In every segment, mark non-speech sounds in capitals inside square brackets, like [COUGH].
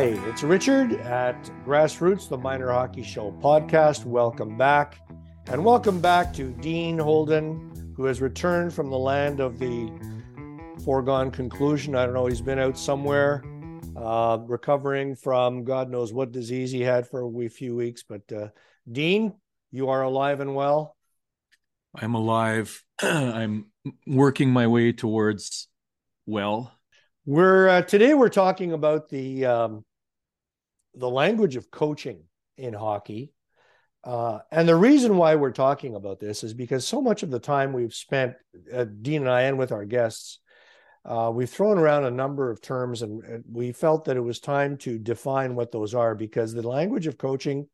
Hi, it's Richard at Grassroots, the Minor Hockey Show podcast. Welcome back. And welcome back to Dean Holden, who has returned from the land of the foregone conclusion. I don't know, he's been out somewhere uh, recovering from God knows what disease he had for a few weeks. But uh, Dean, you are alive and well. I'm alive. [CLEARS THROAT] I'm working my way towards well. We're uh, today we're talking about the um, the language of coaching in hockey, uh, and the reason why we're talking about this is because so much of the time we've spent, uh, Dean and I, and with our guests, uh, we've thrown around a number of terms, and, we felt that it was time to define what those are because the language of coaching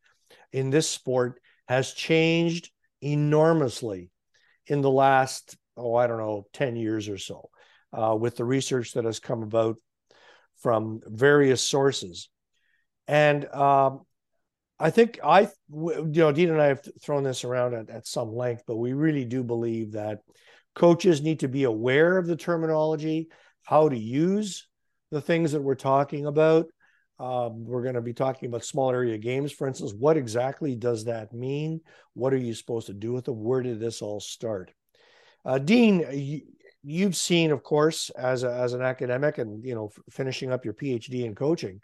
in this sport has changed enormously in the last oh I don't know ten years or so uh, with the research that has come about from various sources. And um, I think I, you know, Dean and I have thrown this around at, at some length, but we really do believe that coaches need to be aware of the terminology, how to use the things that we're talking about. Um, we're going to be talking about small area games, for instance. What exactly does that mean? What are you supposed to do with them? Where did this all start? Uh, Dean, you've seen, of course, as a, as an academic and you know finishing up your PhD in coaching,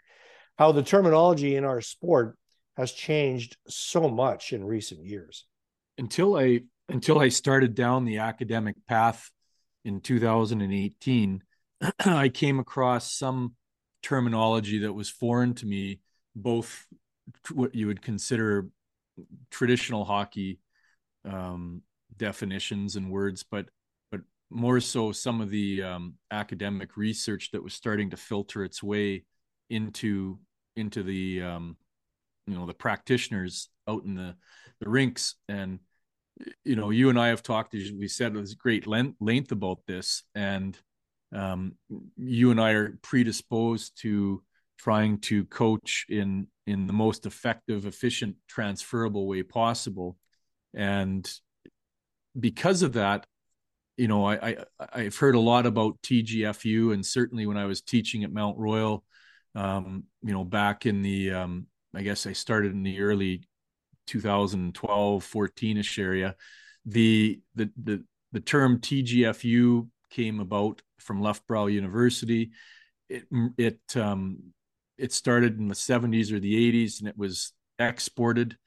how the terminology in our sport has changed so much in recent years. Until I until I started down the academic path in 2018, [CLEARS THROAT] I came across some terminology that was foreign to me, both what you would consider traditional hockey um, definitions and words, but but more so some of the um, academic research that was starting to filter its way into into the um, you know the practitioners out in the the rinks. And you know you and I have talked as we said with great length, length about this. And um, you and I are predisposed to trying to coach in in the most effective efficient transferable way possible. And because of that you know, I, I I've heard a lot about TGFU, and certainly when I was teaching at Mount Royal, um, you know, back in the um, I guess I started in the early 2012, 14ish area. The the the the term TGFU came about from Loughborough University. It it um, it started in the 70s or the 80s, and it was exported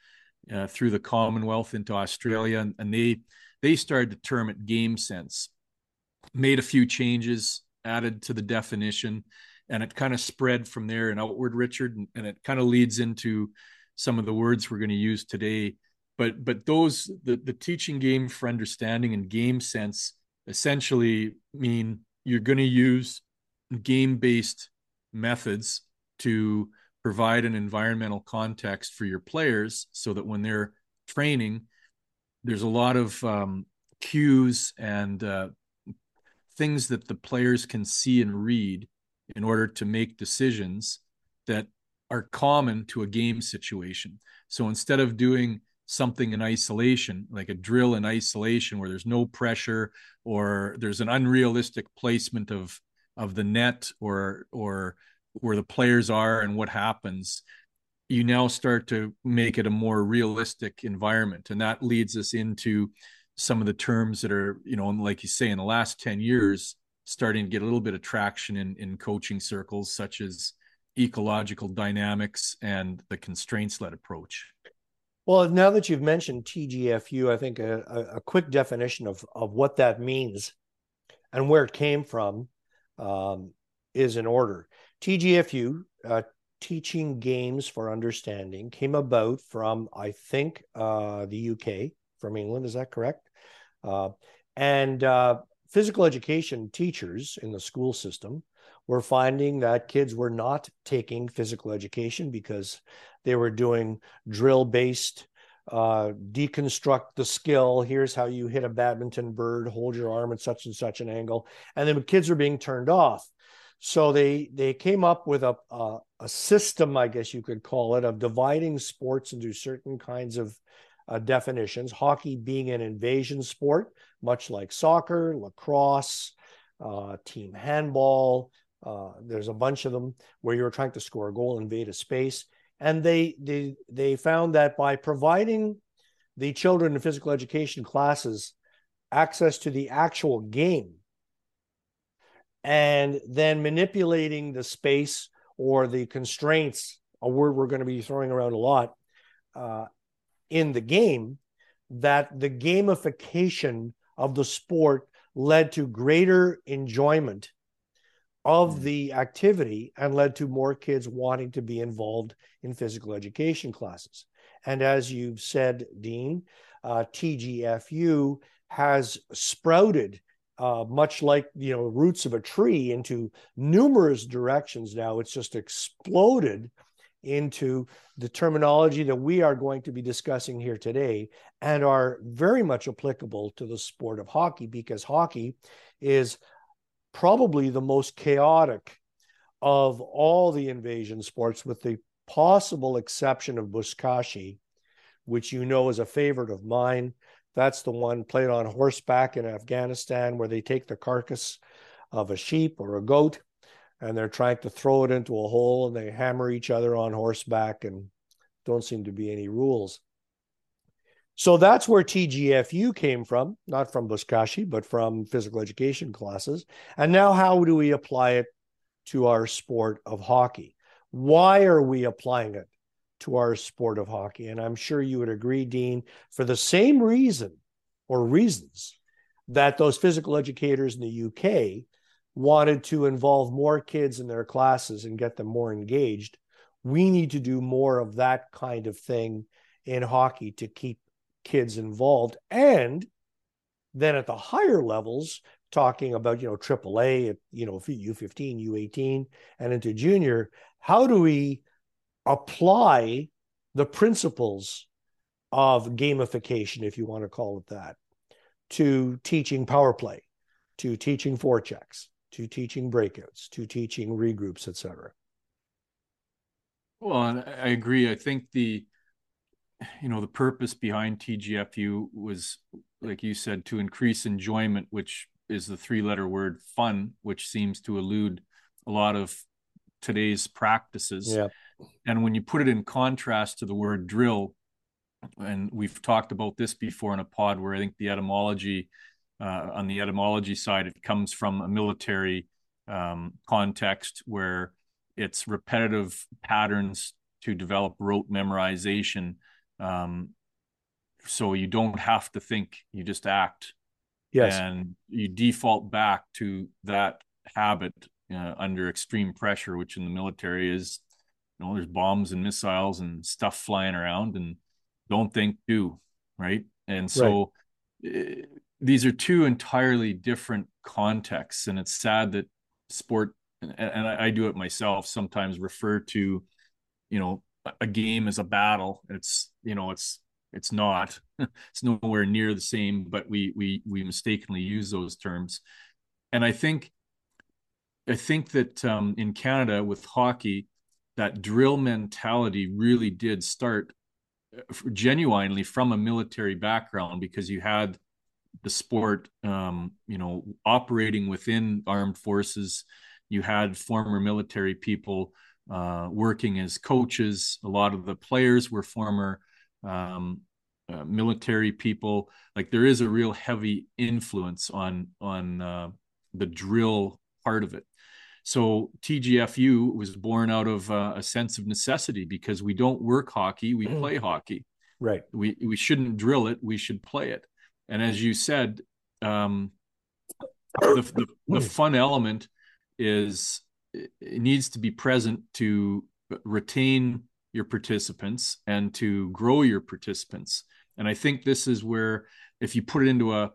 uh, through the Commonwealth into Australia, and, and they they started to term it game sense, made a few changes, added to the definition, and it kind of spread from there and outward, Richard. And, and it kind of leads into some of the words we're going to use today. But but those the, the teaching game for understanding and game sense essentially mean you're going to use game based methods to provide an environmental context for your players so that when they're training there's a lot of um, cues and uh, things that the players can see and read in order to make decisions that are common to a game situation. So instead of doing something in isolation, like a drill in isolation where there's no pressure or there's an unrealistic placement of of the net or or where the players are and what happens, you now start to make it a more realistic environment and that leads us into some of the terms that are you know like you say in the last 10 years starting to get a little bit of traction in in coaching circles such as ecological dynamics and the constraints led approach well now that you've mentioned tgfu i think a, a, quick definition of of what that means and where it came from um, is in order tgfu uh, teaching games for understanding came about from, I think, uh, the UK, from England. Is that correct? Uh, and uh, physical education teachers in the school system were finding that kids were not taking physical education because they were doing drill based uh, deconstruct the skill. Here's how you hit a badminton bird, hold your arm at such and such an angle. And then kids are being turned off. So they they came up with a, a, a system, I guess you could call it, of dividing sports into certain kinds of uh, definitions. Hockey being an invasion sport, much like soccer, lacrosse, uh, team handball, Uh, there's a bunch of them where you're trying to score a goal, invade a space, and they they they found that by providing the children in physical education classes access to the actual game and then manipulating the space or the constraints a word we're going to be throwing around a lot uh, in the game that the gamification of the sport led to greater enjoyment of hmm. the activity and led to more kids wanting to be involved in physical education classes. And as you've said, Dean, uh, TGFU has sprouted uh, much like you know roots of a tree into numerous directions now it's just exploded into the terminology that we are going to be discussing here today and are very much applicable to the sport of hockey because hockey is probably the most chaotic of all the invasion sports, with the possible exception of Buzkashi, which you know is a favorite of mine. That's the one played on horseback in Afghanistan, where they take the carcass of a sheep or a goat and they're trying to throw it into a hole and they hammer each other on horseback and don't seem to be any rules. So that's where TGFU came from, not from Buzkashi, but from physical education classes. And now, how do we apply it to our sport of hockey? Why are we applying it to our sport of hockey? And I'm sure you would agree, Dean, for the same reason or reasons that those physical educators in the UK wanted to involve more kids in their classes and get them more engaged. We need to do more of that kind of thing in hockey to keep kids involved. And then at the higher levels, talking about, you know, AAA, you know, U15, U18, and into junior, how do we apply the principles of gamification, if you want to call it that, to teaching power play, to teaching forechecks, to teaching breakouts, to teaching regroups, etc. Well, I agree. I think the you know the purpose behind TGFU was, like you said, to increase enjoyment, which is the three-letter word fun, which seems to elude a lot of today's practices. Yeah. And when you put it in contrast to the word drill, and we've talked about this before in a pod where I think the etymology uh, on the etymology side, it comes from a military um, context where it's repetitive patterns to develop rote memorization. Um, so you don't have to think, you just act. Yes. And you default back to that habit uh, under extreme pressure, which in the military is, you know, there's bombs and missiles and stuff flying around, and don't think, do right. And so right. It, these are two entirely different contexts and it's sad that sport and, and I, I, do it myself sometimes refer to you know a game as a battle. It's you know it's it's not. [LAUGHS] It's nowhere near the same but we we we mistakenly use those terms. And i think i think that um, in canada with hockey that drill mentality really did start uh, genuinely from a military background because you had the sport, um, you know, operating within armed forces. You had former military people uh, working as coaches. A lot of the players were former um, uh, military people. Like there is a real heavy influence on on uh, the drill part of it. So TGFU was born out of uh, a sense of necessity because we don't work hockey, we mm. play hockey. Right. We we shouldn't drill it, we should play it. And as you said, um, the, the, the fun element is it needs to be present to retain your participants and to grow your participants. And I think this is where, if you put it into a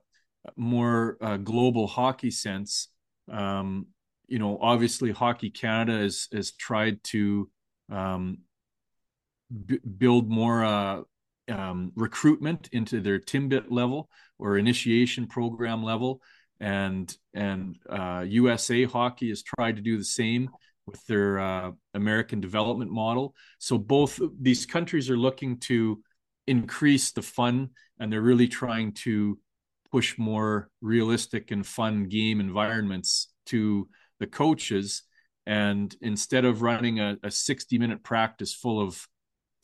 more uh, global hockey sense, um, you know, obviously Hockey Canada has has tried to um, b- build more uh, um, recruitment into their Timbit level or initiation program level, and and uh, USA Hockey has tried to do the same with their uh, American development model. So both these countries are looking to increase the fun, and they're really trying to push more realistic and fun game environments to the coaches And instead of running a, a 60 minute practice full of,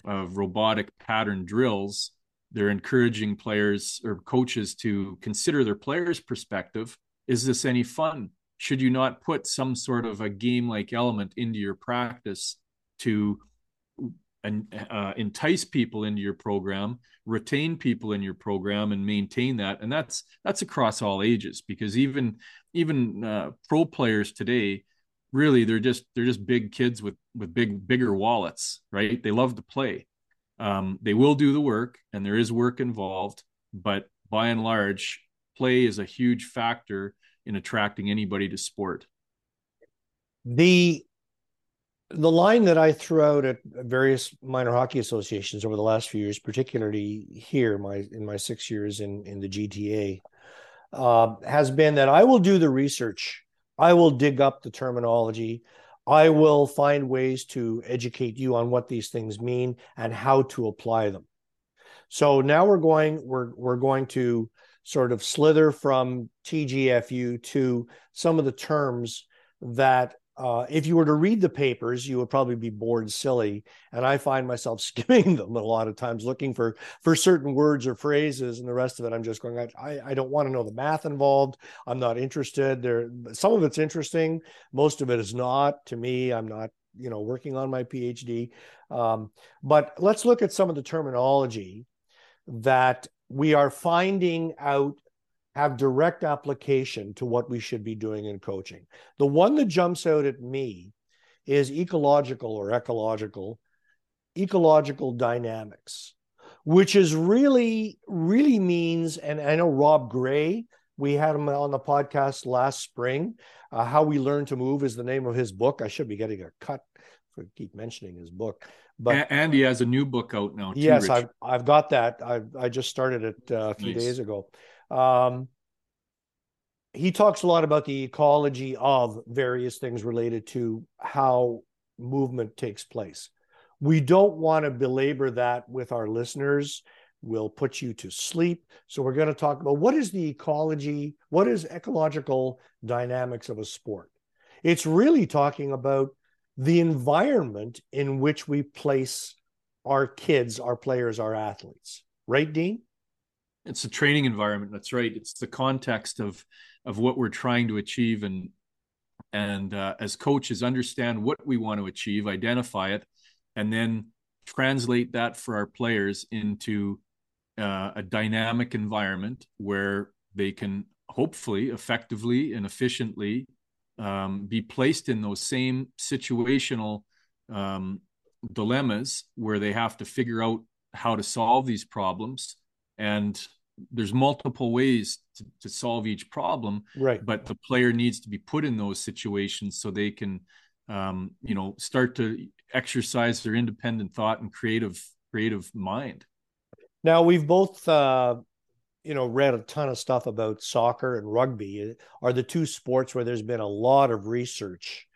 of robotic pattern drills, they're encouraging players or coaches to consider their players' perspective. Is this any fun? Should you not put some sort of a game like element into your practice to uh, entice people into your program, retain people in your program, and maintain that? And that's that's across all ages because even even uh, pro players today really they're just they're just big kids with with big bigger wallets right? They love to play. Um, they will do the work and there is work involved but by and large play is a huge factor in attracting anybody to sport. The the line that I threw out at various minor hockey associations over the last few years, particularly here, my in my six years in in the GTA, uh, has been that I will do the research I will dig up the terminology. I will find ways to educate you on what these things mean and how to apply them. So now we're going we're we're going to sort of slither from TGFU to some of the terms that uh, if you were to read the papers, you would probably be bored silly. And I find myself [LAUGHS] skimming them a lot of times, looking for for certain words or phrases, and the rest of it, I'm just going. I I don't want to know the math involved. I'm not interested. There, some of it's interesting. Most of it is not. To me, I'm not you know working on my PhD. Um, but let's look at some of the terminology that we are finding out have direct application to what we should be doing in coaching. The one that jumps out at me is ecological or ecological, ecological dynamics, which is really, really means, and I know Rob Gray, we had him on the podcast last spring. Uh, How We Learn to Move is the name of his book. I should be getting a cut for keep mentioning his book. But and he has a new book out now. Too, yes, Rich. I've I've got that. I I just started it uh, a few nice. days ago. Um, he talks a lot about the ecology of various things related to how movement takes place. We don't want to belabor that with our listeners. We'll put you to sleep. So we're going to talk about what is the ecology, what is ecological dynamics of a sport. It's really talking about the environment in which we place our kids, our players, our athletes. Right, Dean? It's the training environment that's right. It's the context of of what we're trying to achieve and and uh, as coaches understand what we want to achieve identify it and then translate that for our players into uh, a dynamic environment where they can hopefully effectively and efficiently um, be placed in those same situational um, dilemmas where they have to figure out how to solve these problems and there's multiple ways to, to solve each problem right. but the player needs to be put in those situations so they can um, you know start to exercise their independent thought and creative creative mind. Now we've both uh you know read a ton of stuff about soccer and rugby. Are the two sports where there's been a lot of research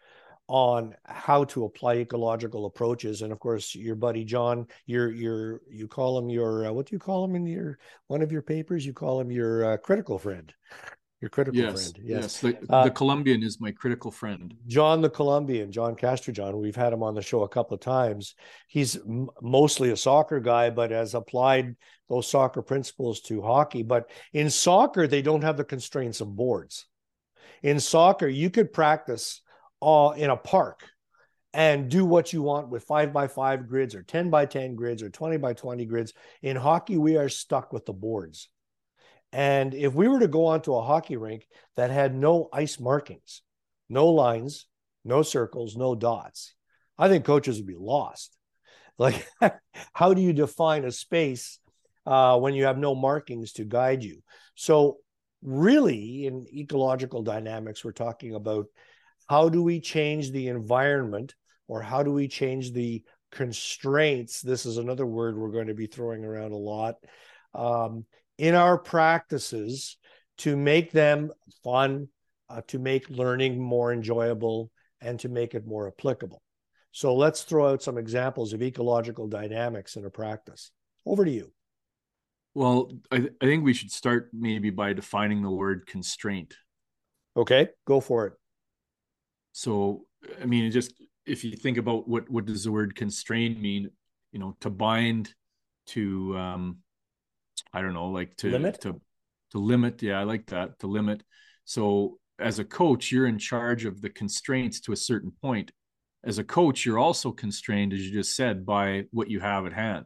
on how to apply ecological approaches. And of course your buddy john your your you call him your uh, what do you call him in your one of your papers? You call him your uh, critical friend. Your critical yes, friend yes, yes. The, uh, the, colombian is my critical friend. John the colombian john Castro John. we've had him on the show a couple of times. He's m- mostly a soccer guy but has applied those soccer principles to hockey. But in soccer they don't have the constraints of boards. In soccer you could practice uh, in a park and do what you want with five by five grids or 10 by 10 grids or 20 by 20 grids. In hockey, we are stuck with the boards. And if we were to go onto a hockey rink that had no ice markings, no lines, no circles, no dots, I think coaches would be lost. [LAUGHS] Like, how do you define a space uh, when you have no markings to guide you? So, really, in ecological dynamics, we're talking about how do we change the environment or how do we change the constraints? This is another word we're going to be throwing around a lot um, in our practices to make them fun uh, to make learning more enjoyable and to make it more applicable. So let's throw out some examples of ecological dynamics in a practice. Over to you. Well I, th- I think we should start maybe by defining the word constraint. Okay go for it so I mean, just if you think about what what does the word constrain mean, you know, to bind, to um, I don't know, like to limit to to limit. Yeah, I like that to limit. So as a coach, you're in charge of the constraints to a certain point. As a coach, you're also constrained, as you just said, by what you have at hand.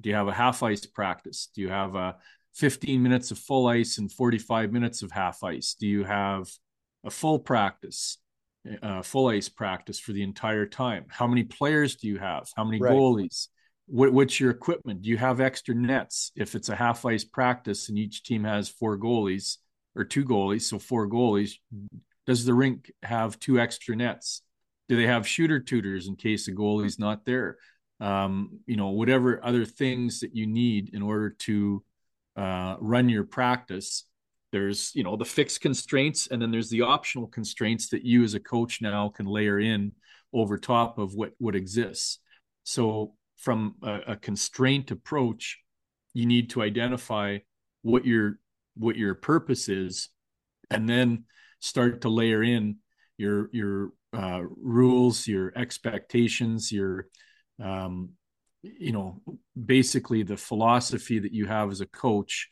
Do you have a half ice practice? Do you have a 15 minutes of full ice and 45 minutes of half ice? Do you have a full practice, uh, full ice practice for the entire time? How many players do you have? How many right. goalies? What, what's your equipment? Do you have extra nets? If it's a half ice practice and each team has four goalies or two goalies, so four goalies, does the rink have two extra nets? Do they have shooter tutors in case the goalie's not there? Um, you know, whatever other things that you need in order to uh, run your practice. There's, you know, the fixed constraints, and then there's the optional constraints that you as a coach now can layer in over top of what what exists. So from a, a constraint approach, you need to identify what your what your purpose is, and then start to layer in your your uh, rules, your expectations, your um, you know basically the philosophy that you have as a coach,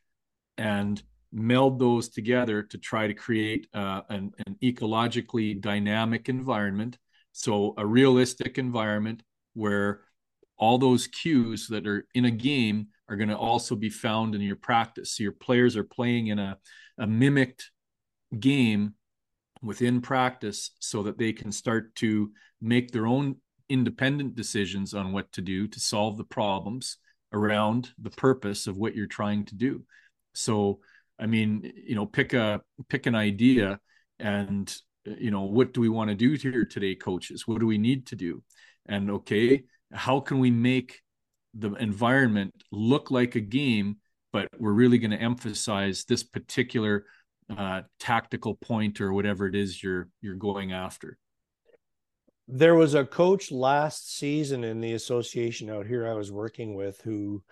and meld those together to try to create uh, an, an ecologically dynamic environment. So a realistic environment where all those cues that are in a game are going to also be found in your practice. So your players are playing in a, a mimicked game within practice so that they can start to make their own independent decisions on what to do to solve the problems around the purpose of what you're trying to do. So, I mean, you know, pick a pick an idea and you know, what do we want to do here today coaches? What do we need to do? And okay, how can we make the environment look like a game but we're really going to emphasize this particular uh, tactical point or whatever it is you're you're going after there was a coach last season in the association out here I was working with who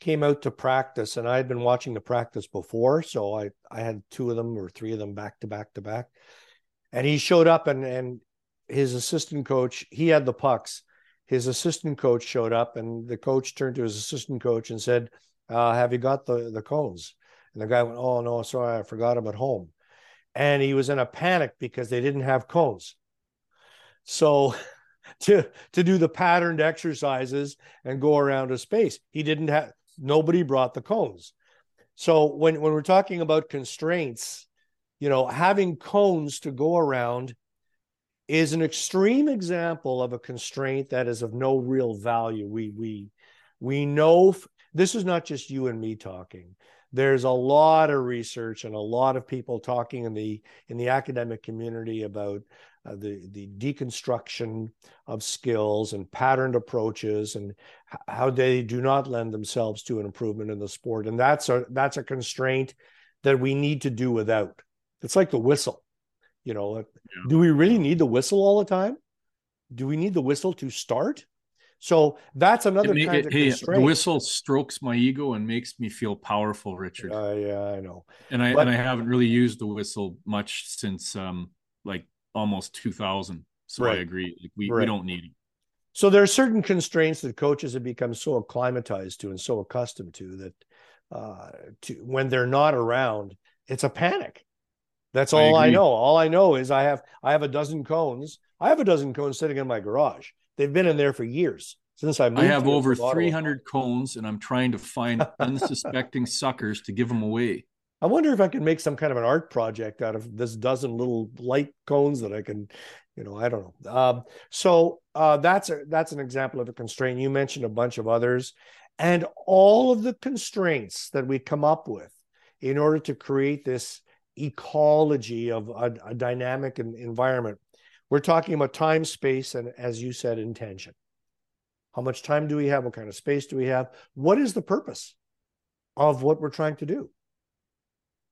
came out to practice and I had been watching the practice before so I I had two of them or three of them back to back to back and he showed up and and his assistant coach he had the pucks his assistant coach showed up and the coach turned to his assistant coach and said, uh, have you got the, the cones? And the guy went, oh, no, sorry, I forgot them at home. And he was in a panic because they didn't have cones. So [LAUGHS] to, to do the patterned exercises and go around a space, he didn't have, nobody brought the cones. So when, when we're talking about constraints, you know, having cones to go around is an extreme example of a constraint that is of no real value. We we we know f- this is not just you and me talking. There's a lot of research and a lot of people talking in the in the academic community about uh, the the deconstruction of skills and patterned approaches and how they do not lend themselves to an improvement in the sport. And that's a that's a constraint that we need to do without. It's like the whistle you know, yeah. do we really need the whistle all the time? Do we need the whistle to start? So that's another it, kind it, of hey, The whistle strokes my ego and makes me feel powerful, Richard. Uh, yeah, I know. And I but, and I haven't really used the whistle much since um like almost 2000. So right. I agree. Like we, right. we don't need it. So there are certain constraints that coaches have become so acclimatized to and so accustomed to that uh, to when they're not around, it's a panic. That's all I, I, know. All I know is I have I have a dozen cones. I have a dozen cones sitting in my garage. They've been in there for years since I moved. I have over 300 cones, and I'm trying to find [LAUGHS] unsuspecting suckers to give them away. I wonder if I can make some kind of an art project out of this dozen little light cones that I can, you know, I don't know. Um, so uh, that's a, that's an example of a constraint. You mentioned a bunch of others, and all of the constraints that we come up with in order to create this ecology of a, a dynamic environment. We're talking about time, space, and as you said, intention. How much time do we have? What kind of space do we have? What is the purpose of what we're trying to do?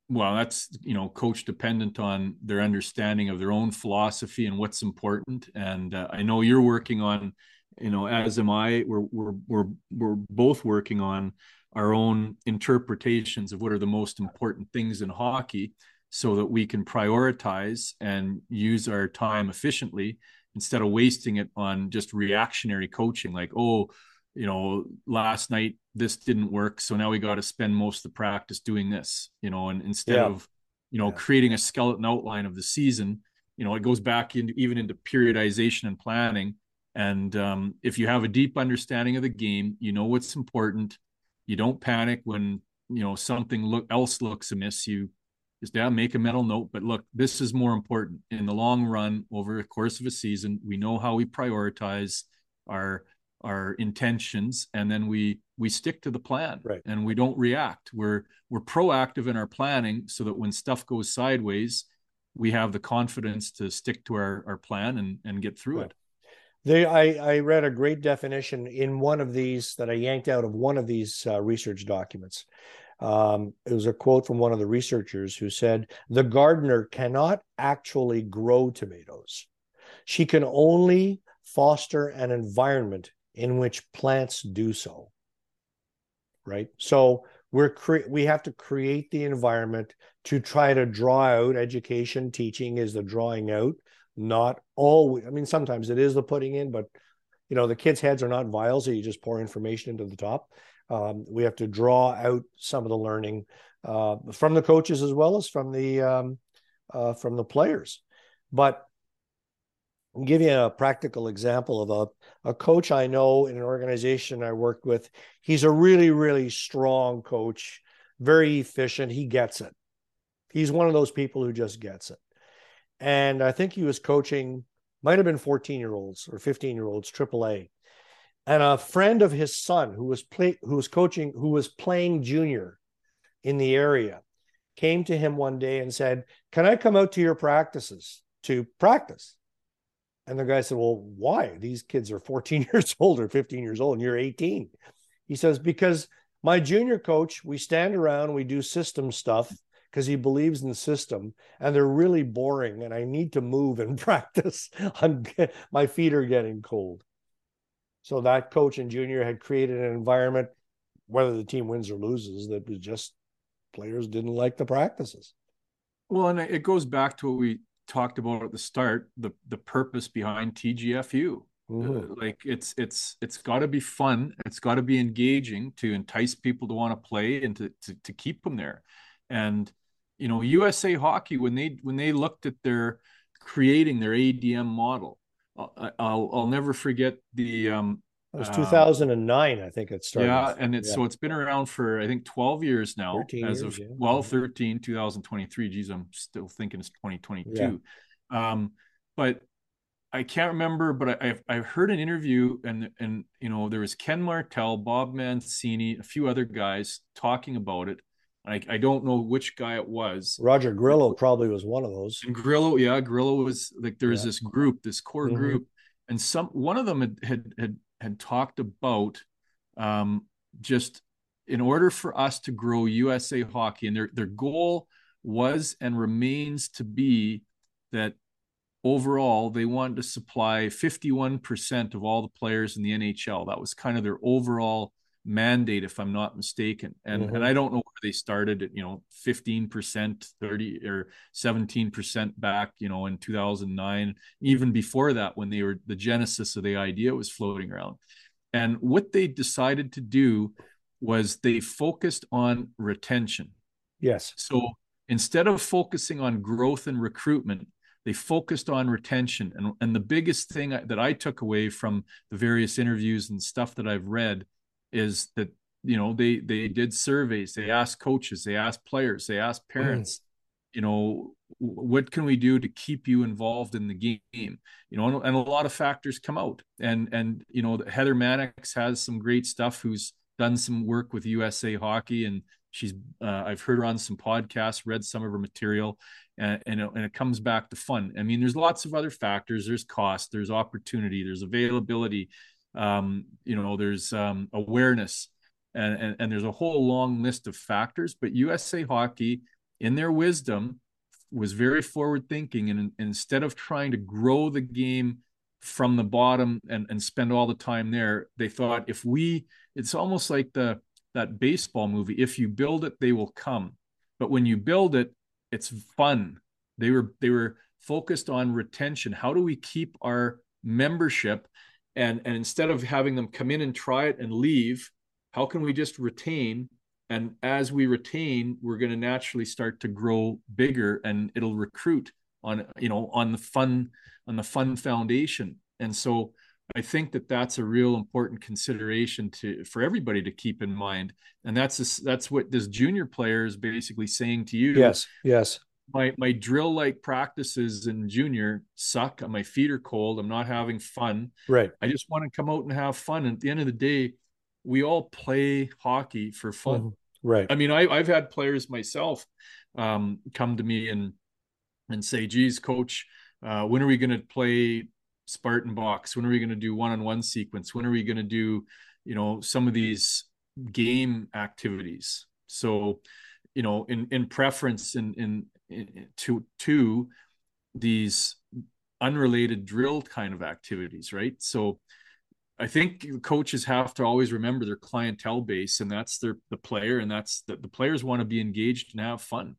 Well, that's you know, coach dependent on their understanding of their own philosophy and what's important. And uh, I know you're working on, you know, as am I. We're we're we're we're both working on our own interpretations of what are the most important things in hockey so that we can prioritize and use our time efficiently instead of wasting it on just reactionary coaching like oh you know last night this didn't work so now we got to spend most of the practice doing this you know and instead yeah. of you know yeah. creating a skeleton outline of the season you know it goes back into even into periodization and planning and um, if you have a deep understanding of the game you know what's important you don't panic when you know something look else looks amiss you just yeah make a mental note but look this is more important in the long run over the course of a season we know how we prioritize our our intentions and then we we stick to the plan right. and we don't react we're we're proactive in our planning so that when stuff goes sideways we have the confidence to stick to our, our plan and, and get through it they, I, I read a great definition in one of these that I yanked out of one of these uh, research documents. Um, it was a quote from one of the researchers who said, The gardener cannot actually grow tomatoes. She can only foster an environment in which plants do so. Right. So we're cre- we have to create the environment to try to draw out education teaching is the drawing out not always i mean sometimes it is the putting in but you know the kids heads are not vials so you just pour information into the top um, we have to draw out some of the learning uh, from the coaches as well as from the um, uh, from the players but I'll give you a practical example of a, a coach I know in an organization I worked with. He's a really, really strong coach, very efficient. He gets it. He's one of those people who just gets it and I think he was coaching, might have been 14 year olds or 15 year olds, AAA. And a friend of his son who was play, who was coaching, who was playing junior in the area, came to him one day and said, "Can I come out to your practices to practice?" And the guy said, "Well, why? These kids are 14 [LAUGHS] years old or 15 years old, and you're 18." He says, "Because my junior coach, we stand around, we do system stuff, because he believes in the system and they're really boring and I need to move and [LAUGHS] practice. I'm my feet are getting cold. So that coach and junior had created an environment, whether the team wins or loses, that was just players didn't like the practices. Well, and it goes back to what we talked about at the start, the the purpose behind TGFU. Mm-hmm. Uh, like it's it's it's got to be fun. It's got to be engaging to entice people to want to play and to, to to keep them there. And you know, USA Hockey when they when they looked at their creating their ADM model, I'll I'll, I'll never forget the um it was 2009 uh, i think it started yeah and it's yeah. so it's been around for i think 12 years now as years, of yeah. well 13 2023 geez i'm still thinking it's 2022 yeah. um but i can't remember but I, I've heard an interview and and you know there was ken martel bob mancini a few other guys talking about it I, I don't know which guy it was. Roger Grillo probably was one of those. And Grillo, yeah, Grillo was like there was yeah. this group, this core mm-hmm. group, and some one of them had had had, had talked about um, just in order for us to grow USA hockey, and their their goal was and remains to be that overall they wanted to supply 51% of all the players in the NHL. That was kind of their overall mandate, if I'm not mistaken. And mm-hmm. and I don't know where they started at, you know, 15%, 30 or 17% back, you know, in 2009, even before that, when they were the genesis of the idea was floating around. And what they decided to do was they focused on retention. Yes. So instead of focusing on growth and recruitment, they focused on retention. And, and the biggest thing that I took away from the various interviews and stuff that I've read is that you know they they did surveys they asked coaches they asked players they asked mm. parents mm. you know what can we do to keep you involved in the game you know and, and, a lot of factors come out and and you know heather mannix has some great stuff who's done some work with usa hockey and she's uh, i've heard her on some podcasts read some of her material and, and it, and it comes back to fun i mean there's lots of other factors there's cost there's opportunity there's availability um, you know there's um, awareness and, and, and there's a whole long list of factors but usa hockey in their wisdom was very forward thinking and, and instead of trying to grow the game from the bottom and, and spend all the time there they thought if we it's almost like the that baseball movie if you build it they will come. But when you build it it's fun. They were they were focused on retention. How do we keep our membership and and instead of having them come in and try it and leave how can we just retain? And as we retain we're going to naturally start to grow bigger and it'll recruit on you know on the fun on the fun foundation. And so i think that that's a real important consideration to for everybody to keep in mind. And that's this, that's what this junior player is basically saying to you. Yes yes my my drill like practices in junior suck. My feet are cold. I'm not having fun. Right. I just want to come out and have fun. And at the end of the day we all play hockey for fun. Mm-hmm. right. I mean I, i've had players myself um, come to me and and say geez coach uh, when are we going to play spartan box? When are we going to do one-on-one sequence? When are we going to do you know some of these game activities? So you know in in preference in in to to these unrelated drill kind of activities right? So i think coaches have to always remember their clientele base and that's their the player and that's the, the players want to be engaged and have fun.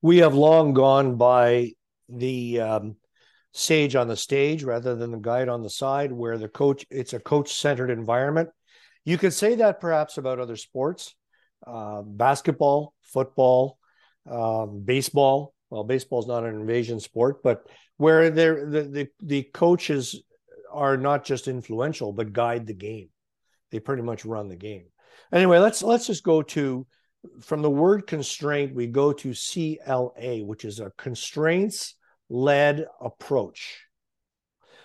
We have long gone by the um, sage on the stage rather than the guide on the side where the coach it's a coach centered environment. You could say that perhaps about other sports uh, basketball football um, baseball. Well, baseball is not an invasion sport, but where the, the the coaches are not just influential but guide the game. They pretty much run the game. Anyway, let's let's just go to from the word constraint we go to CLA, which is a constraints led approach.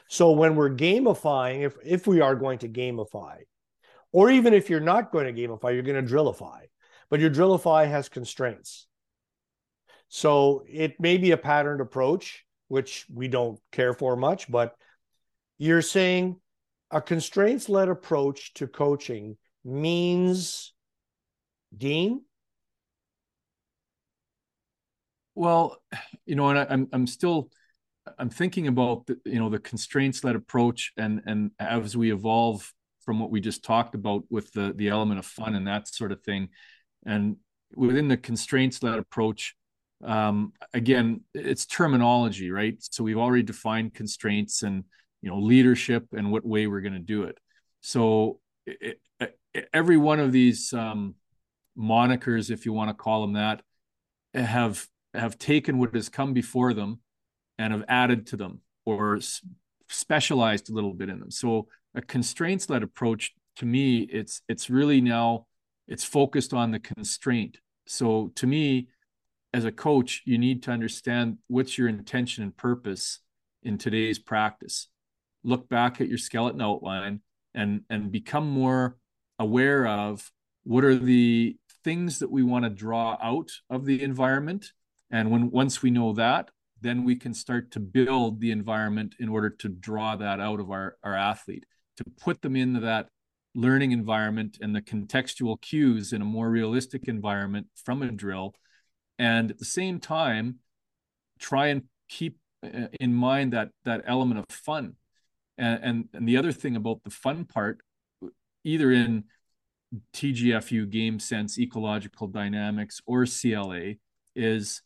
So when we're gamifying, if if we are going to gamify, or even if you're not going to gamify, you're going to drillify, but your drillify has constraints. So it may be a patterned approach, which we don't care for much, but you're saying a constraints led approach to coaching means Dean? Well, you know, and I, I'm I'm still I'm thinking about the, you know the constraints led approach and and as we evolve from what we just talked about with the the element of fun and that sort of thing, and within the constraints led approach, um, again, it's terminology, right? So we've already defined constraints and you know leadership and what way we're going to do it. So it, it, every one of these um, monikers, if you want to call them that, have have taken what has come before them and have added to them or specialized a little bit in them. So a constraints led approach to me, it's it's really now it's focused on the constraint. So to me, as a coach, you need to understand what's your intention and purpose in today's practice. Look back at your skeleton outline and and become more aware of what are the things that we want to draw out of the environment and when once we know that then we can start to build the environment in order to draw that out of our, our athlete to put them into that learning environment and the contextual cues in a more realistic environment from a drill and at the same time try and keep uh, in mind that that element of fun. And, and and the other thing about the fun part either in tgfu game sense ecological dynamics or cla is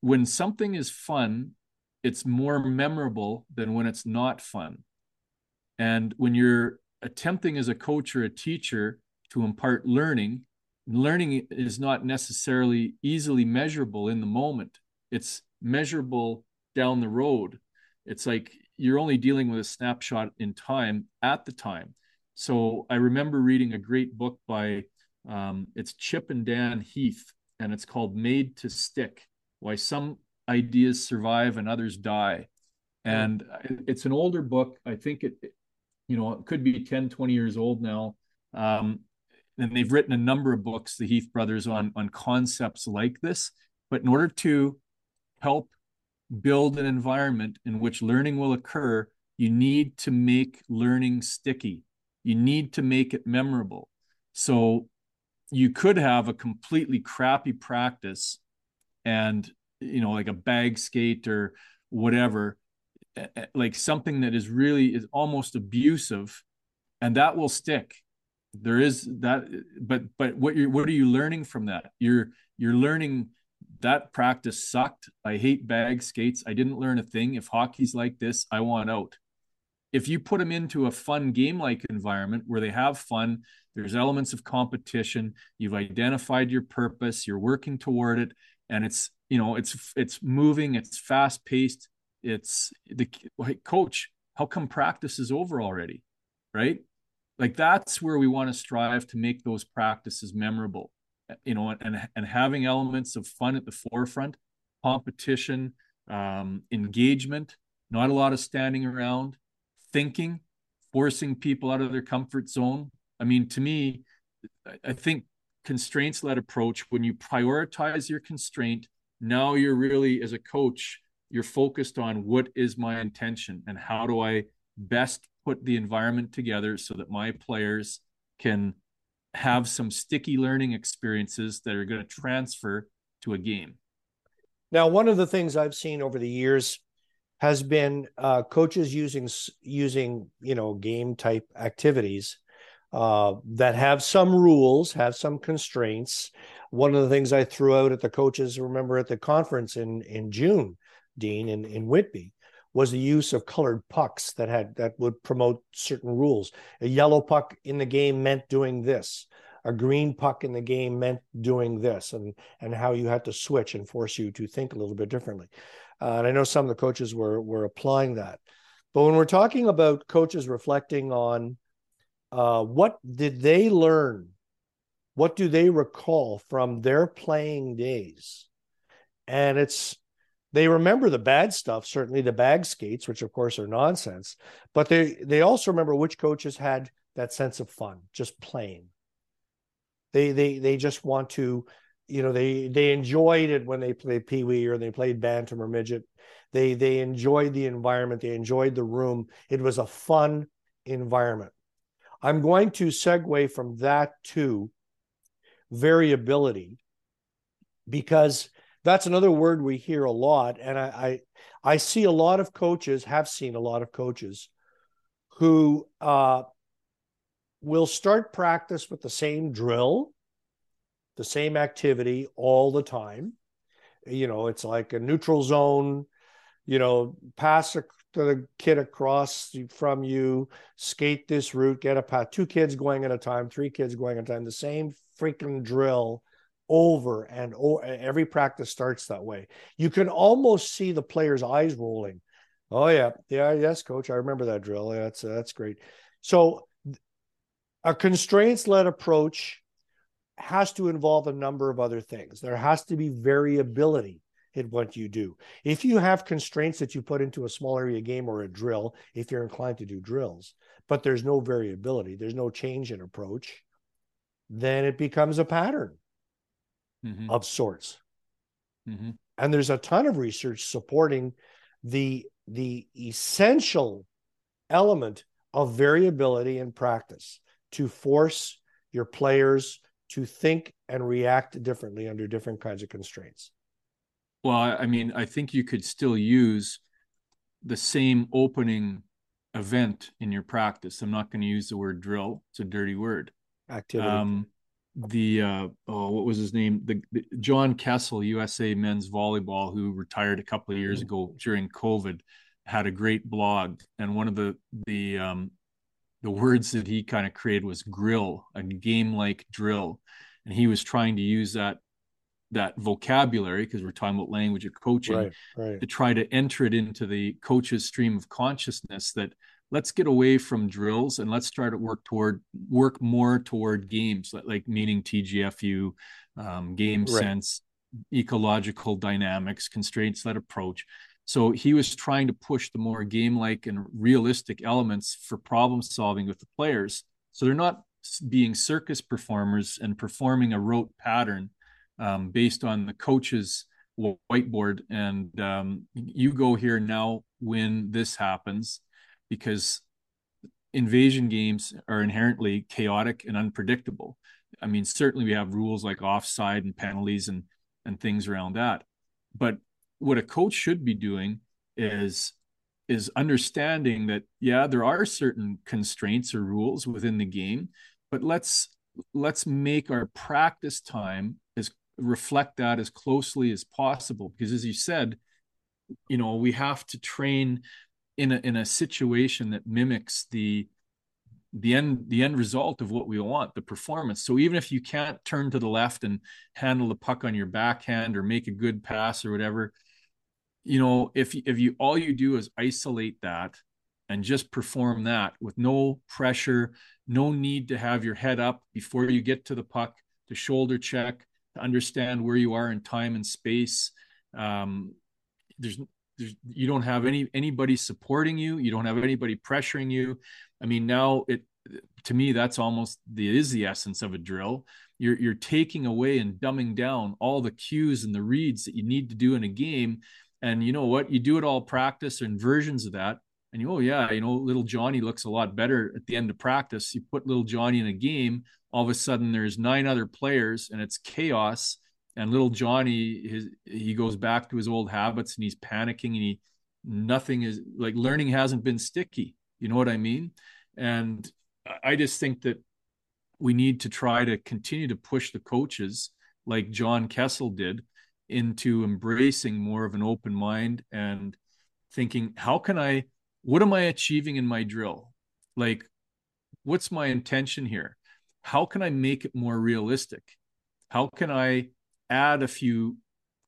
when something is fun it's more memorable than when it's not fun. And when you're attempting as a coach or a teacher to impart learning learning is not necessarily easily measurable in the moment. It's measurable down the road. It's like you're only dealing with a snapshot in time at the time. So i remember reading a great book by um, it's chip and dan heath and it's called made to stick why some ideas survive and others die. And it's an older book. I think it you know it could be 10 20 years old now. Um, and they've written a number of books, the Heath brothers, on on concepts like this. But in order to help build an environment in which learning will occur, you need to make learning sticky. You need to make it memorable. So you could have a completely crappy practice and you know like a bag skate or whatever eh, eh, like something that is really is almost abusive and that will stick there is that but but what you're what are you learning from that? You're you're learning that practice sucked. I hate bag skates. I didn't learn a thing. If hockey's like this i want out. If you put them into a fun game like environment where they have fun, there's elements of competition, you've identified your purpose, you're working toward it, and it's you know it's it's moving, it's fast paced, it's the coach. How come practice is over already, right? Like that's where we want to strive to make those practices memorable, you know, and and having elements of fun at the forefront, competition, um, engagement, not a lot of standing around thinking, forcing people out of their comfort zone. I mean, to me, I think constraints led approach, when you prioritize your constraint, now you're really, as a coach, you're focused on what is my intention and how do I best put the environment together so that my players can have some sticky learning experiences that are going to transfer to a game. Now, one of the things I've seen over the years has been uh, coaches using using you know game type activities uh, that have some rules, have some constraints. One of the things I threw out at the coaches, remember at the conference in in June, Dean in in Whitby, was the use of colored pucks that had that would promote certain rules. A yellow puck in the game meant doing this. A green puck in the game meant doing this, and and how you had to switch and force you to think a little bit differently. Uh, and I know some of the coaches were were applying that. But when we're talking about coaches reflecting on uh, what did they learn, what do they recall from their playing days, and it's they remember the bad stuff, certainly the bag skates, which of course are nonsense, but they they also remember which coaches had that sense of fun, just playing. They they they just want to you know they they enjoyed it when they played pee wee or they played bantam or midget. They they enjoyed the environment. They enjoyed the room. It was a fun environment. I'm going to segue from that to variability because that's another word we hear a lot and i i, I see a lot of coaches have seen a lot of coaches who uh, will start practice with the same drill the same activity all the time. You know, it's like a neutral zone, you know, pass to the kid across from you, skate this route, get a pass. Two kids going at a time, three kids going at a time, the same freaking drill over and over. Every practice starts that way. You can almost see the player's eyes rolling. Oh yeah, yeah, yes, coach. I remember that drill. Yeah, that's that's great. So, a constraints-led approach has to involve a number of other things. There has to be variability in what you do. If you have constraints that you put into a small area game or a drill, if you're inclined to do drills, but there's no variability, there's no change in approach, then it becomes a pattern mm-hmm. of sorts. Mm-hmm. And there's a ton of research supporting the the essential element of variability in practice to force your players to think and react differently under different kinds of constraints? Well, I mean, I think you could still use the same opening event in your practice. I'm not going to use the word drill; it's a dirty word. Activity. Um, the uh, oh, what was his name? The, the, John Kessel, USA men's volleyball, who retired a couple of years mm-hmm. ago during COVID, had a great blog, and one of the the um, the words that he kind of created was grill, a game like drill. And he was trying to use that that vocabulary because we're talking about language of coaching right, right. to try to enter it into the coach's stream of consciousness that let's get away from drills and let's try to work toward work more toward games like meaning tgfu um, game right. sense ecological dynamics constraints that approach so he was trying to push the more game like and realistic elements for problem solving with the players. So they're not being circus performers and performing a rote pattern um, based on the coach's whiteboard. And um, you go here now when this happens because invasion games are inherently chaotic and unpredictable. I mean, certainly we have rules like offside and penalties and and things around that. But what a coach should be doing is is understanding that yeah there are certain constraints or rules within the game but let's let's make our practice time as reflect that as closely as possible because as you said you know we have to train in a in a situation that mimics the the end the end result of what we want the performance. So even if you can't turn to the left and handle the puck on your backhand or make a good pass or whatever you know if if you all you do is isolate that and just perform that with no pressure no need to have your head up before you get to the puck to shoulder check to understand where you are in time and space um, there's there's you don't have any anybody supporting you. You don't have anybody pressuring you. I mean now it to me that's almost the is the essence of a drill. You're you're taking away and dumbing down all the cues and the reads that you need to do in a game. And you know what? You do it all practice and versions of that. And you oh yeah you know little johnny looks a lot better at the end of practice. You put little johnny in a game all of a sudden there's nine other players and it's chaos and little Johnny, his he goes back to his old habits and he's panicking and he nothing is like learning hasn't been sticky. You know what I mean? And I just think that we need to try to continue to push the coaches like John Kessel did into embracing more of an open mind and thinking, how can I, what am I achieving in my drill? Like, what's my intention here? How can I make it more realistic? How can I add a few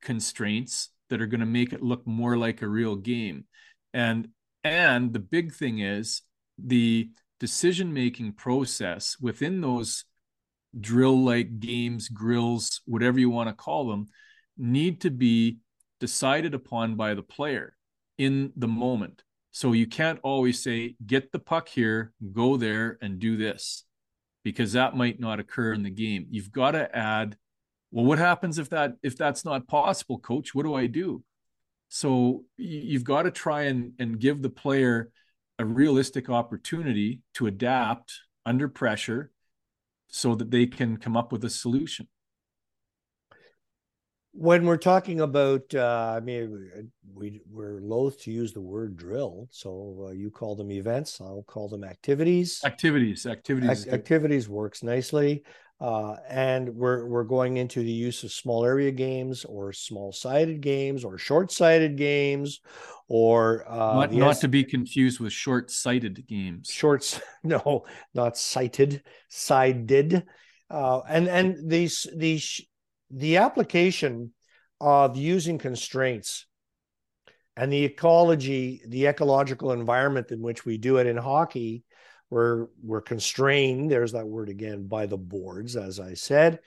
constraints that are going to make it look more like a real game. And and the big thing is the decision making process within those drill like games grills whatever you want to call them need to be decided upon by the player in the moment. So you can't always say get the puck here go there and do this because that might not occur in the game. You've got to add well what happens if that if that's not possible coach? What do i do? So you've got to try and and give the player a realistic opportunity to adapt under pressure so that they can come up with a solution. When we're talking about uh, i mean we we're loath to use the word drill so uh, you call them events i'll call them activities. Activities activities activities works nicely uh, and we're we're going into the use of small area games or small sided games or short sided games or uh, not, not S- to be confused with short sighted games. Shorts, [LAUGHS] no, not sighted, sided, uh, and and these these the application of using constraints and the ecology, the ecological environment in which we do it in hockey we're we're constrained. There's that word again by the boards, as I said.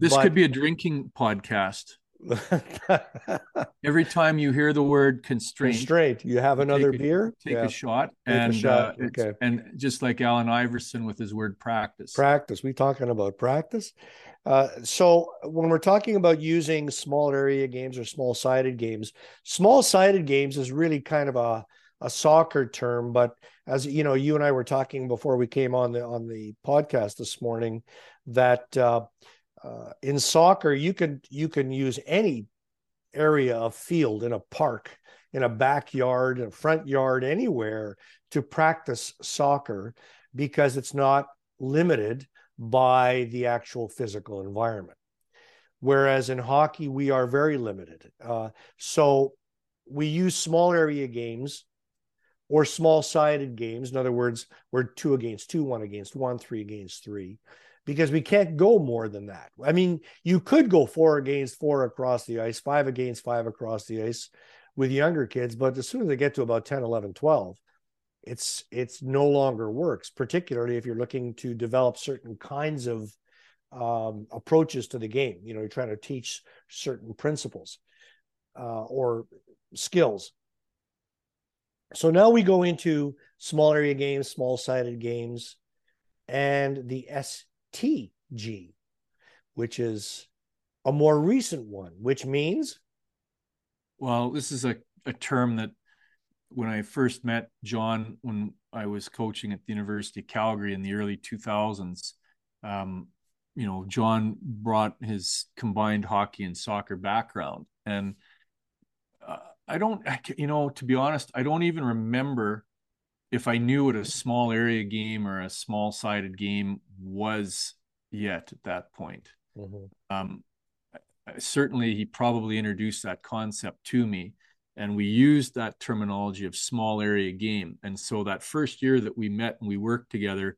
This but... could be a drinking podcast. [LAUGHS] Every time you hear the word constraint, constraint, you have another take beer. take yeah. a shot, take and a shot. Uh, okay. and just like Allen Iverson with his word practice. Practice. We talking about practice. Uh, so when we're talking about using small area games or small sided games, small sided games is really kind of a a soccer term, but as you know, you and I were talking before we came on the on the podcast this morning that uh, uh, in soccer you can you can use any area of field in a park, in a backyard, a front yard, anywhere to practice soccer because it's not limited by the actual physical environment. Whereas in hockey, we are very limited. Uh, so we use small area games or small sided games. In other words, we're two against two, one against one, three against three, because we can't go more than that. I mean, you could go four against four across the ice, five against five across the ice with younger kids, but as soon as they get to about 10, 11, 12, it's it's no longer works, particularly if you're looking to develop certain kinds of um, approaches to the game. You know, you're trying to teach certain principles uh, or skills. So now we go into small area games, small sided games, and the STG, which is a more recent one, which means? Well, this is a, a term that when I first met John, when I was coaching at the University of Calgary in the early 2000s, um, you know, John brought his combined hockey and soccer background. And I don't, you know, to be honest, I don't even remember if I knew what a small area game or a small sided game was yet at that point. Mm-hmm. Um, certainly, he probably introduced that concept to me, and we used that terminology of small area game and so that first year that we met and we worked together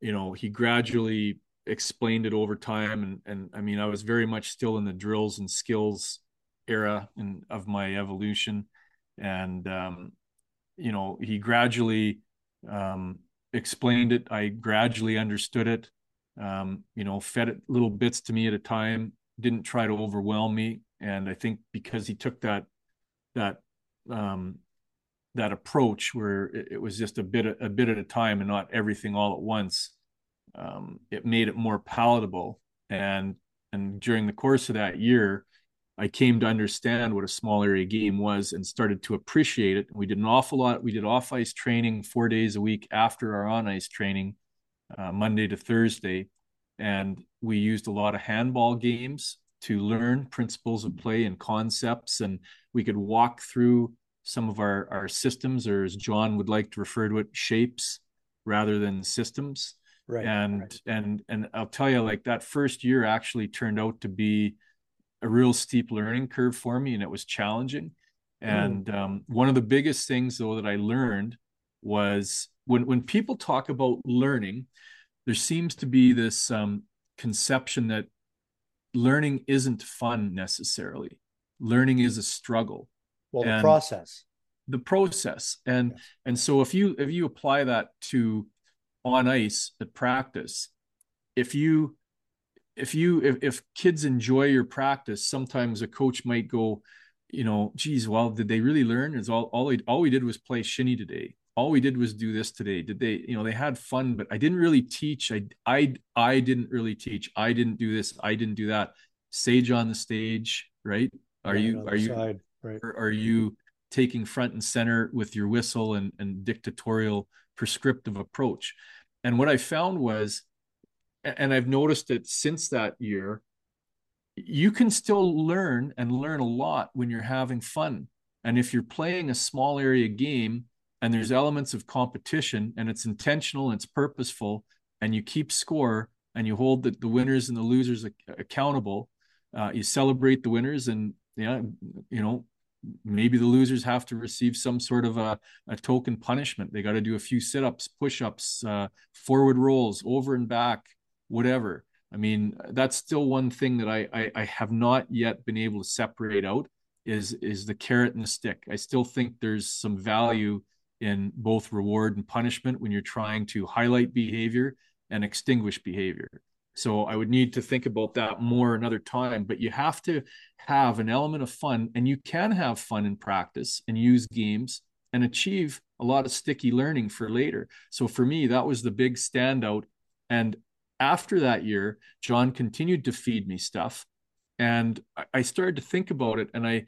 you know he gradually explained it over time and and i mean i was very much still in the drills and skills era and of my evolution. And um, you know he gradually um, explained it. I gradually understood it. Um, you know fed it little bits to me at a time didn't try to overwhelm me. And i think because he took that that um, that approach where it, it, was just a bit a bit at a time and not everything all at once um, it made it more palatable. And and during the course of that year I came to understand what a small area game was and started to appreciate it. We did an awful lot. We did off ice training four days a week after our on ice training, uh, Monday to Thursday. And we used a lot of handball games to learn principles of play and concepts. And we could walk through some of our, our systems, or as John would like to refer to it, shapes rather than systems. Right. And right. and and I'll tell you, like that first year actually turned out to be a real steep learning curve for me and it was challenging hmm. and mm. um, one of the biggest things though that i learned was when when people talk about learning there seems to be this um, conception that learning isn't fun necessarily learning is a struggle well the process the process and yes. and so if you if you apply that to on ice at practice if you if you if, if kids enjoy your practice sometimes a coach might go you know geez well did they really learn? Is all all, they, all we did was play shinny today. All we did was do this today. Did they you know they had fun but i didn't really teach. I i i didn't really teach. I didn't do this. I didn't do that. Sage on the stage right? Are right you are you side, right. are you taking front and center with your whistle and, and dictatorial prescriptive approach? And what i found was and I've noticed that since that year, you can still learn and learn a lot when you're having fun. And if you're playing a small area game and there's elements of competition and it's intentional and it's purposeful and you keep score and you hold the, the winners and the losers accountable, uh, you celebrate the winners and yeah, you know, maybe the losers have to receive some sort of a, a token punishment. They got to do a few sit-ups, push-ups, uh, forward rolls, over and back, whatever. I mean, that's still one thing that I, I, I have not yet been able to separate out is is the carrot and the stick. I still think there's some value in both reward and punishment when you're trying to highlight behavior and extinguish behavior. So I would need to think about that more another time, but you have to have an element of fun and you can have fun in practice and use games and achieve a lot of sticky learning for later. So for me, that was the big standout. And after that year, John continued to feed me stuff. And I started to think about it. And I,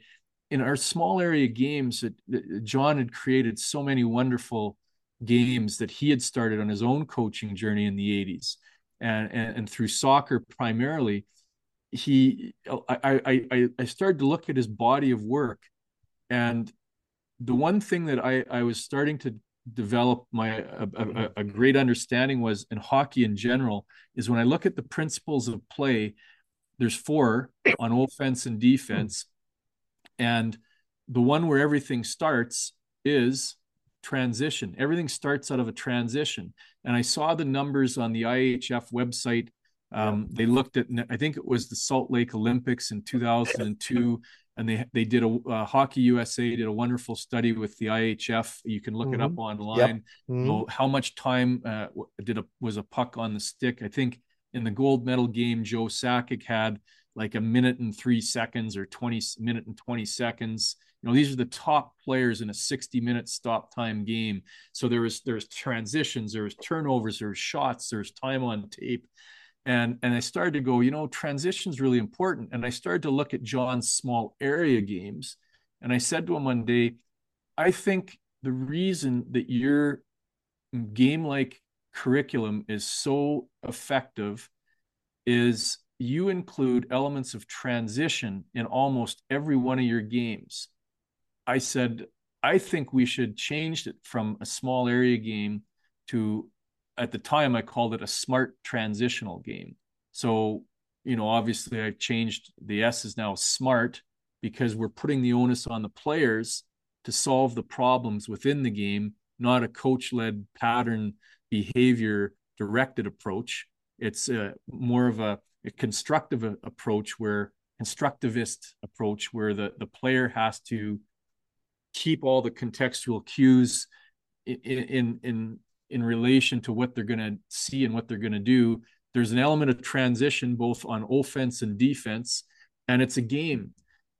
in our small area games, that John had created so many wonderful games that he had started on his own coaching journey in the 80s. And, and, and through soccer primarily, he I, I I started to look at his body of work. And the one thing that I, I was starting to develop my a, a, a, great understanding was in hockey in general is when I look at the principles of play, there's four on offense and defense, and the one where everything starts is transition. Everything starts out of a transition, and I saw the numbers on the IHF website. Um, they looked at, I think it was the Salt Lake Olympics in 2002 and they they did a uh, Hockey USA did a wonderful study with the IHF. You can look mm-hmm. it up mm-hmm. online. Yep. Mm-hmm. Well, how much time uh, did a was a puck on the stick? I think in the gold medal game, Joe Sakic had like a minute and three seconds or 20 minute and 20 seconds. You know, these are the top players in a 60 minute stop time game. So there was there's transitions, there's turnovers, there's shots, there's time on tape and and I started to go, you know, transition's really important. And I started to look at John's small area games, and I said to him one day, I think the reason that your game-like curriculum is so effective is you include elements of transition in almost every one of your games. I said, I think we should change it from a small area game to at the time I called it a smart transitional game. So, you know, obviously I've changed the S is now smart because we're putting the onus on the players to solve the problems within the game, not a coach led pattern behavior directed approach. It's a, more of a, a constructive approach where constructivist approach where the, the player has to keep all the contextual cues in in in, in relation to what they're going to see and what they're going to do there's an element of transition both on offense and defense and it's a game.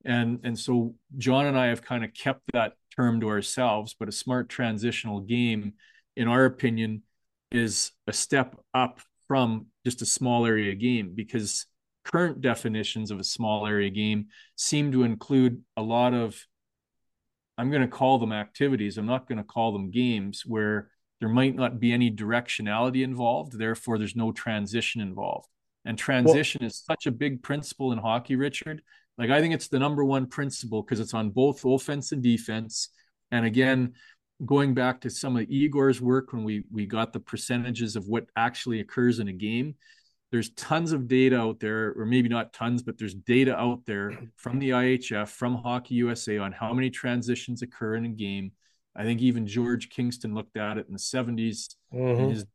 And and so john and i have kind of kept that term to ourselves but a smart transitional game in our opinion is a step up from just a small area game because current definitions of a small area game seem to include a lot of i'm going to call them activities i'm not going to call them games where there might not be any directionality involved therefore there's no transition involved. And transition well, is such a big principle in hockey richard. Like i think it's the number one principle because it's on both offense and defense. And again going back to some of igor's work when we we got the percentages of what actually occurs in a game there's tons of data out there, or maybe not tons, but there's data out there from the IHF, from Hockey USA on how many transitions occur in a game. I think even George Kingston looked at it in the 70s mm-hmm. in his,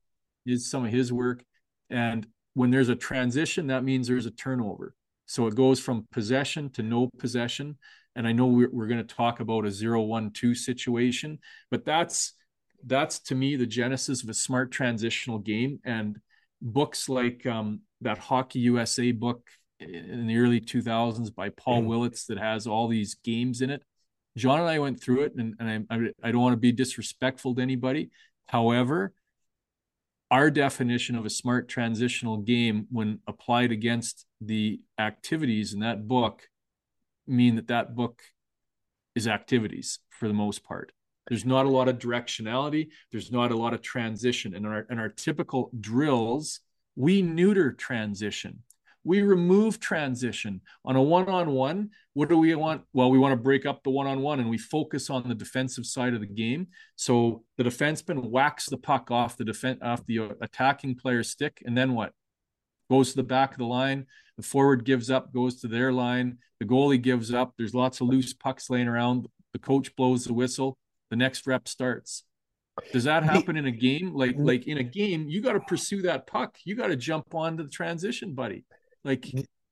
his some of his work. And when there's a transition, that means there's a turnover. So it goes from possession to no possession. And I know we're, we're going to talk about a zero one two situation, but that's that's to me the genesis of a smart transitional game. And books like um, that Hockey USA book in the early 2000s by Paul mm. Willits that has all these games in it. John and I went through it, and, and I, I don't want to be disrespectful to anybody. However, our definition of a smart transitional game, when applied against the activities in that book, mean that that book is activities for the most part. There's not a lot of directionality. There's not a lot of transition. And our, in our typical drills, we neuter transition. We remove transition. On a one on one, what do we want? Well, we want to break up the one on one and we focus on the defensive side of the game. So the defenseman whacks the puck off the defense off the uh, attacking player's stick. And then what? Goes to the back of the line. The forward gives up, goes to their line. The goalie gives up. There's lots of loose pucks laying around. The coach blows the whistle the next rep starts. Does that happen in a game? Like mm. like in a game, you got to pursue that puck. You got to jump onto the transition, buddy. Like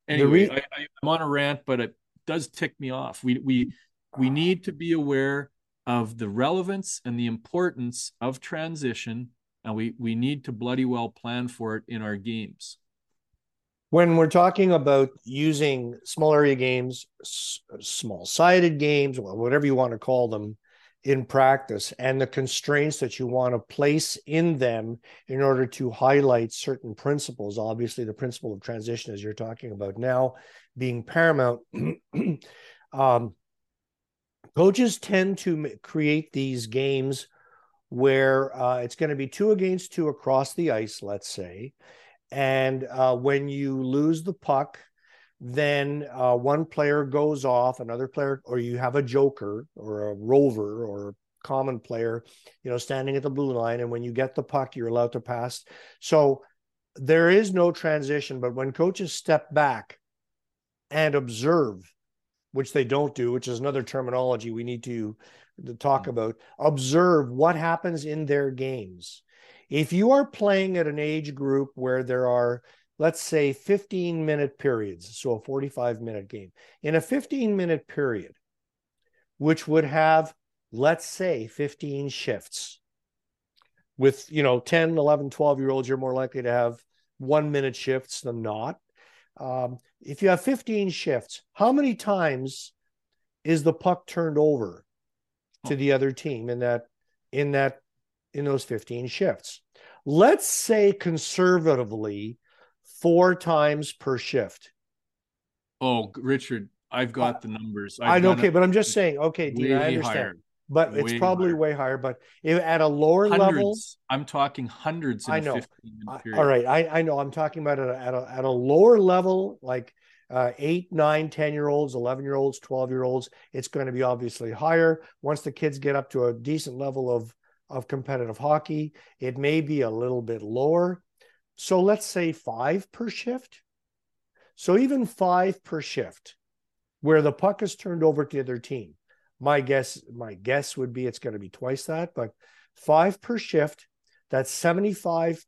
anyway, re- I, I'm on a rant, but it does tick me off. We we we ah. need to be aware of the relevance and the importance of transition, and we we need to bloody well plan for it in our games. When we're talking about using small area games, s- small sided games, whatever you want to call them, in practice and the constraints that you want to place in them in order to highlight certain principles. Obviously the principle of transition as you're talking about now being paramount. [CLEARS THROAT] Um, coaches tend to create these games where uh, it's going to be two against two across the ice let's say and uh, when you lose the puck then uh, one player goes off, another player, or you have a joker or a rover or common player, you know, standing at the blue line. And when you get the puck, you're allowed to pass. So there is no transition. But when coaches step back and observe, which they don't do, which is another terminology we need to, to talk mm. about, observe what happens in their games. If you are playing at an age group where there are let's say 15 minute periods, so a 45 minute game. In a 15 minute period, which would have, let's say, 15 shifts, with, you know, 10, 11, 12 year olds, you're more likely to have one minute shifts than not. Um, if you have 15 shifts, how many times is the puck turned over to the other team in that in that in those 15 shifts? Let's say conservatively four times per shift. Oh, Richard, I've got uh, the numbers. I've I know, okay, but I'm just saying, okay, Dean, I understand. Higher. But way it's probably higher. way higher. But if, at a lower hundreds. level, I'm talking hundreds. I know. all right, I, I know. I'm talking about at a, at a, at a lower level, like uh, eight, nine, 10 year olds, 11 year olds, 12 year olds. It's going to be obviously higher. Once the kids get up to a decent level of of competitive hockey, it may be a little bit lower. So let's say five per shift. So even five per shift. where the puck is turned over to the other team. My guess, my guess would be it's going to be twice that, but five per shift. That's 75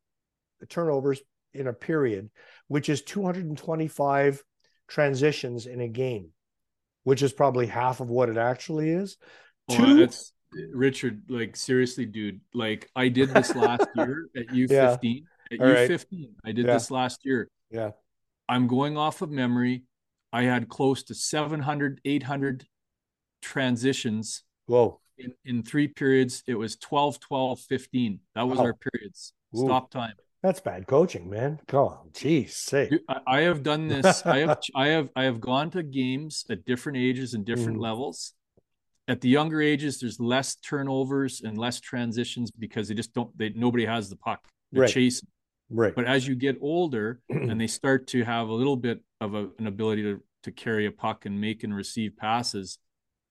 turnovers in a period, which is 225 transitions in a game, which is probably half of what it actually is. Oh, Two, Richard. Like seriously, dude. Like I did this last [LAUGHS] year at U fifteen. Yeah. At U fifteen, right. I did yeah. this last year. Yeah. I'm going off of memory. I had close to 700, 800 transitions. Whoa. In, in three periods, it was 12, 12, 15. That was wow. our periods. Ooh. Stop time. That's bad coaching, man. Come on, jeez, say. I have done this. I have, [LAUGHS] I have, I have gone to games at different ages and different mm. levels. At the younger ages, there's less turnovers and less transitions because they just don't. They nobody has the puck. They're right. chasing. Right. But as you get older [CLEARS THROAT] and they start to have a little bit of a, an ability to to carry a puck and make and receive passes,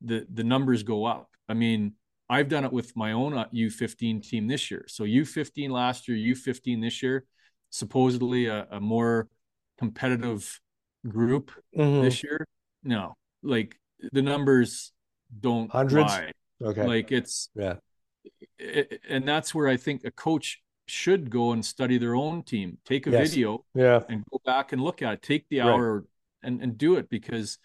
the the numbers go up. I mean, I've done it with my own U15 uh, team this year. So U15 last year, U15 this year, supposedly a, a more competitive group mm-hmm. this year. No, like the numbers don't hundreds. Lie. Okay, like it's yeah, it, and that's where I think a coach should go and study their own team. Take a yes. video, yeah, and go back and look at it. Take the hour right. and and do it because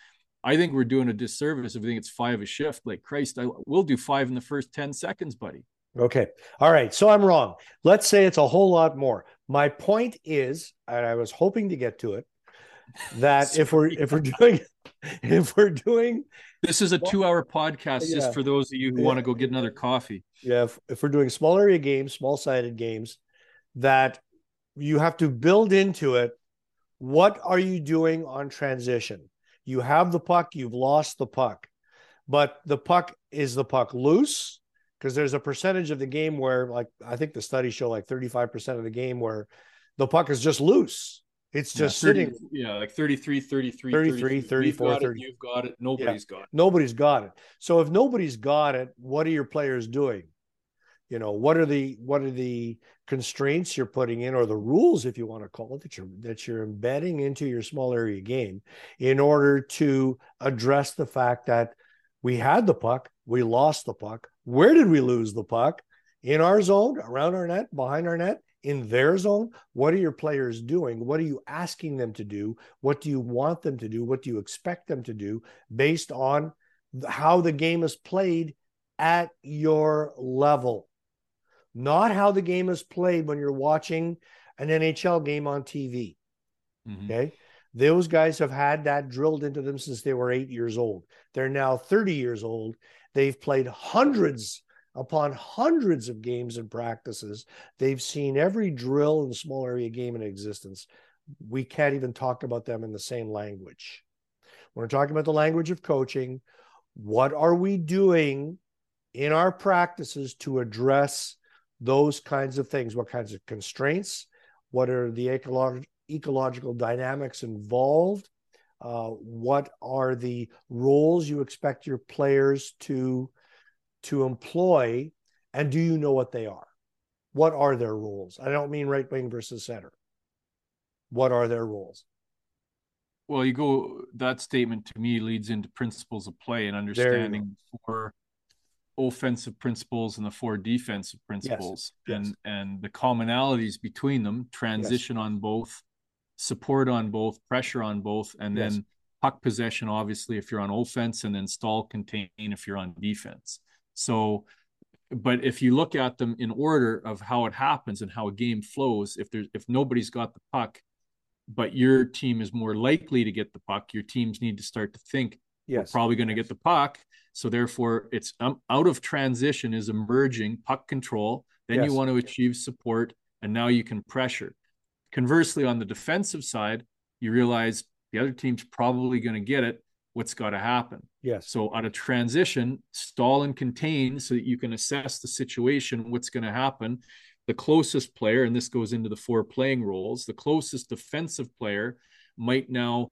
I think we're doing a disservice if we think it's five a shift. Like Christ, I will do five in the first 10 seconds, buddy. Okay. All right. So I'm wrong. Let's say it's a whole lot more. My point is, and I was hoping to get to it, that [LAUGHS] if we're if we're doing [LAUGHS] if we're doing this is a two hour podcast yeah. just for those of you who yeah. want to go get another coffee. Yeah. If, if we're doing small area games, small sided games, that you have to build into it. What are you doing on transition? You have the puck, you've lost the puck. But the puck is the puck loose because there's a percentage of the game where like I think the studies show like 35% of the game where the puck is just loose. It's just yeah, 30, sitting. Yeah, like 33, 33, 33, 34, got 30. It, you've got it. Nobody's yeah, got it. Nobody's got it. So if nobody's got it, what are your players doing? You know, what are the what are the constraints you're putting in or the rules if you want to call it that you're that you're embedding into your small area game in order to address the fact that we had the puck we lost the puck where did we lose the puck in our zone around our net behind our net in their zone what are your players doing what are you asking them to do what do you want them to do what do you expect them to do based on how the game is played at your level not how the game is played when you're watching an NHL game on TV. Mm-hmm. Okay. Those guys have had that drilled into them since they were eight years old. They're now 30 years old. They've played hundreds upon hundreds of games and practices. They've seen every drill and small area game in existence. We can't even talk about them in the same language. When we're talking about the language of coaching, what are we doing in our practices to address those kinds of things. What kinds of constraints? What are the ecological ecological dynamics involved? Uh, what are the roles you expect your players to to employ, and do you know what they are? What are their rules I don't mean right wing versus center. What are their rules Well, you go that statement to me leads into principles of play and understanding for offensive principles and the four defensive principles yes. and yes. and the commonalities between them transition yes. on both support on both pressure on both and then puck possession obviously if you're on offense and then stall contain if you're on defense so but if you look at them in order of how it happens and how a game flows if there's if nobody's got the puck but your team is more likely to get the puck your teams need to start to think yes. probably going to get the puck so therefore, it's um, out of transition is emerging puck control. Then yes. you want to achieve support, and now you can pressure. Conversely, on the defensive side, you realize the other team's probably going to get it. What's got to happen? Yes. So out of transition, stall and contain so that you can assess the situation, what's going to happen. The closest player, and this goes into the four playing roles, the closest defensive player might now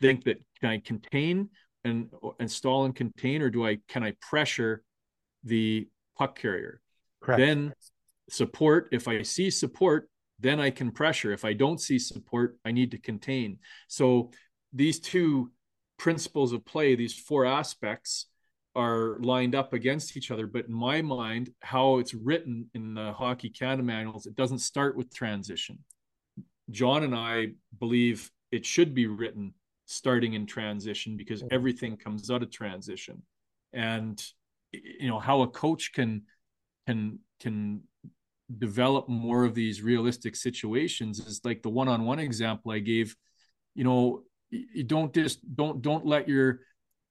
think that can I contain and install and contain, or do I can I pressure the puck carrier? Correct. Then support. If I see support, then I can pressure. If I don't see support, I need to contain. So these two principles of play, these four aspects are lined up against each other. But in my mind, how it's written in the Hockey Canada manuals, it doesn't start with transition. John and I believe it should be written starting in transition because mm-hmm. everything comes out of transition. And you know how a coach can can can develop more of these realistic situations is like the one-on-one example I gave. You know, you don't just don't don't let your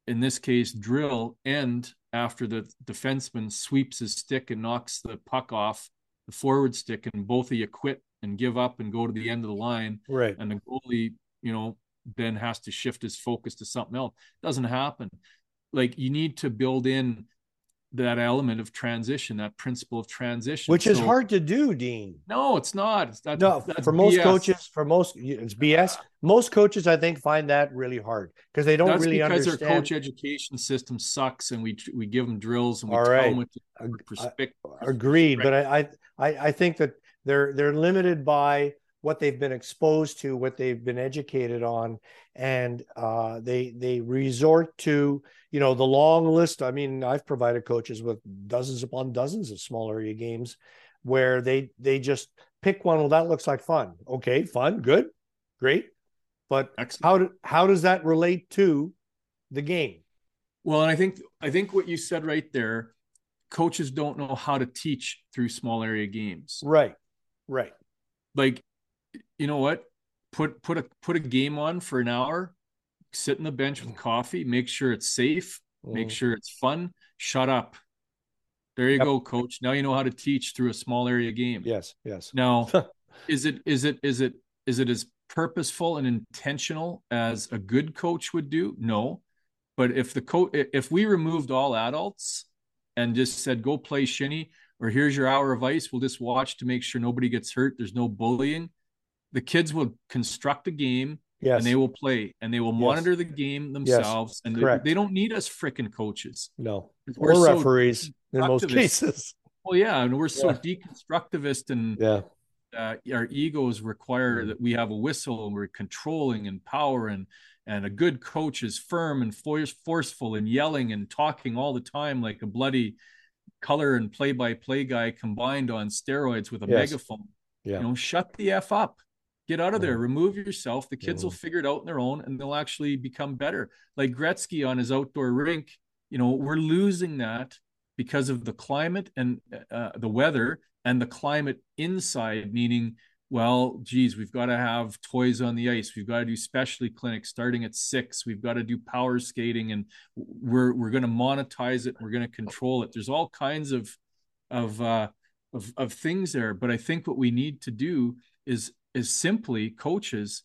in this case drill end after the defenseman sweeps his stick and knocks the puck off the forward stick and both of you quit and give up and go to the end of the line. Right. And the goalie you know then has to shift his focus to something else. Doesn't happen. Like you need to build in that element of transition, that principle of transition, which is hard to do, Dean. No, it's not. It's not no, for most BS. coaches, for most it's uh, BS. Most coaches, I think, find that really hard because they don't That's really because understand. our coach education system sucks, and we we give them drills and we All tell right. them what to perspective. Agreed, but I, I I think that they're they're limited by what they've been exposed to, what they've been educated on, and uh, they they resort to you know the long list. I mean, I've provided coaches with dozens upon dozens of small area games where they they just pick one. Well, that looks like fun. Okay, fun, good, great, but Excellent. how do, how does that relate to the game? Well, and I think I think what you said right there, coaches don't know how to teach through small area games. Right, right. Like you know what? Put put a put a game on for an hour, sit in the bench with coffee, make sure it's safe, mm. make sure it's fun. Shut up. There you yep. go, coach. Now you know how to teach through a small area game. Yes, yes. [LAUGHS] Now, is it is it is it is it as purposeful and intentional as a good coach would do? No. But if the coach if we removed all adults and just said go play shinny or here's your hour of ice, we'll just watch to make sure nobody gets hurt. There's no bullying the kids will construct a game yes. and they will play and they will monitor yes. the game themselves. Yes. And they, they, don't need us freaking coaches. No, we're referees so in most cases. Well, yeah, and we're so yeah. deconstructivist and yeah. Uh, our egos require mm. that we have a whistle and we're controlling and power and and a good coach is firm and force, forceful and yelling and talking all the time like a bloody color and play by play guy combined on steroids with a yes. megaphone. Yeah. You know, shut the f up. Get out of there. Remove yourself. The kids will figure it out on their own, and they'll actually become better. Like Gretzky on his outdoor rink. You know, we're losing that because of the climate and uh, the weather and the climate inside. Meaning, well, geez, we've got to have toys on the ice. We've got to do specialty clinics starting at six. We've got to do power skating, and we're we're going to monetize it. We're going to control it. There's all kinds of of uh, of of things there. But I think what we need to do is is simply coaches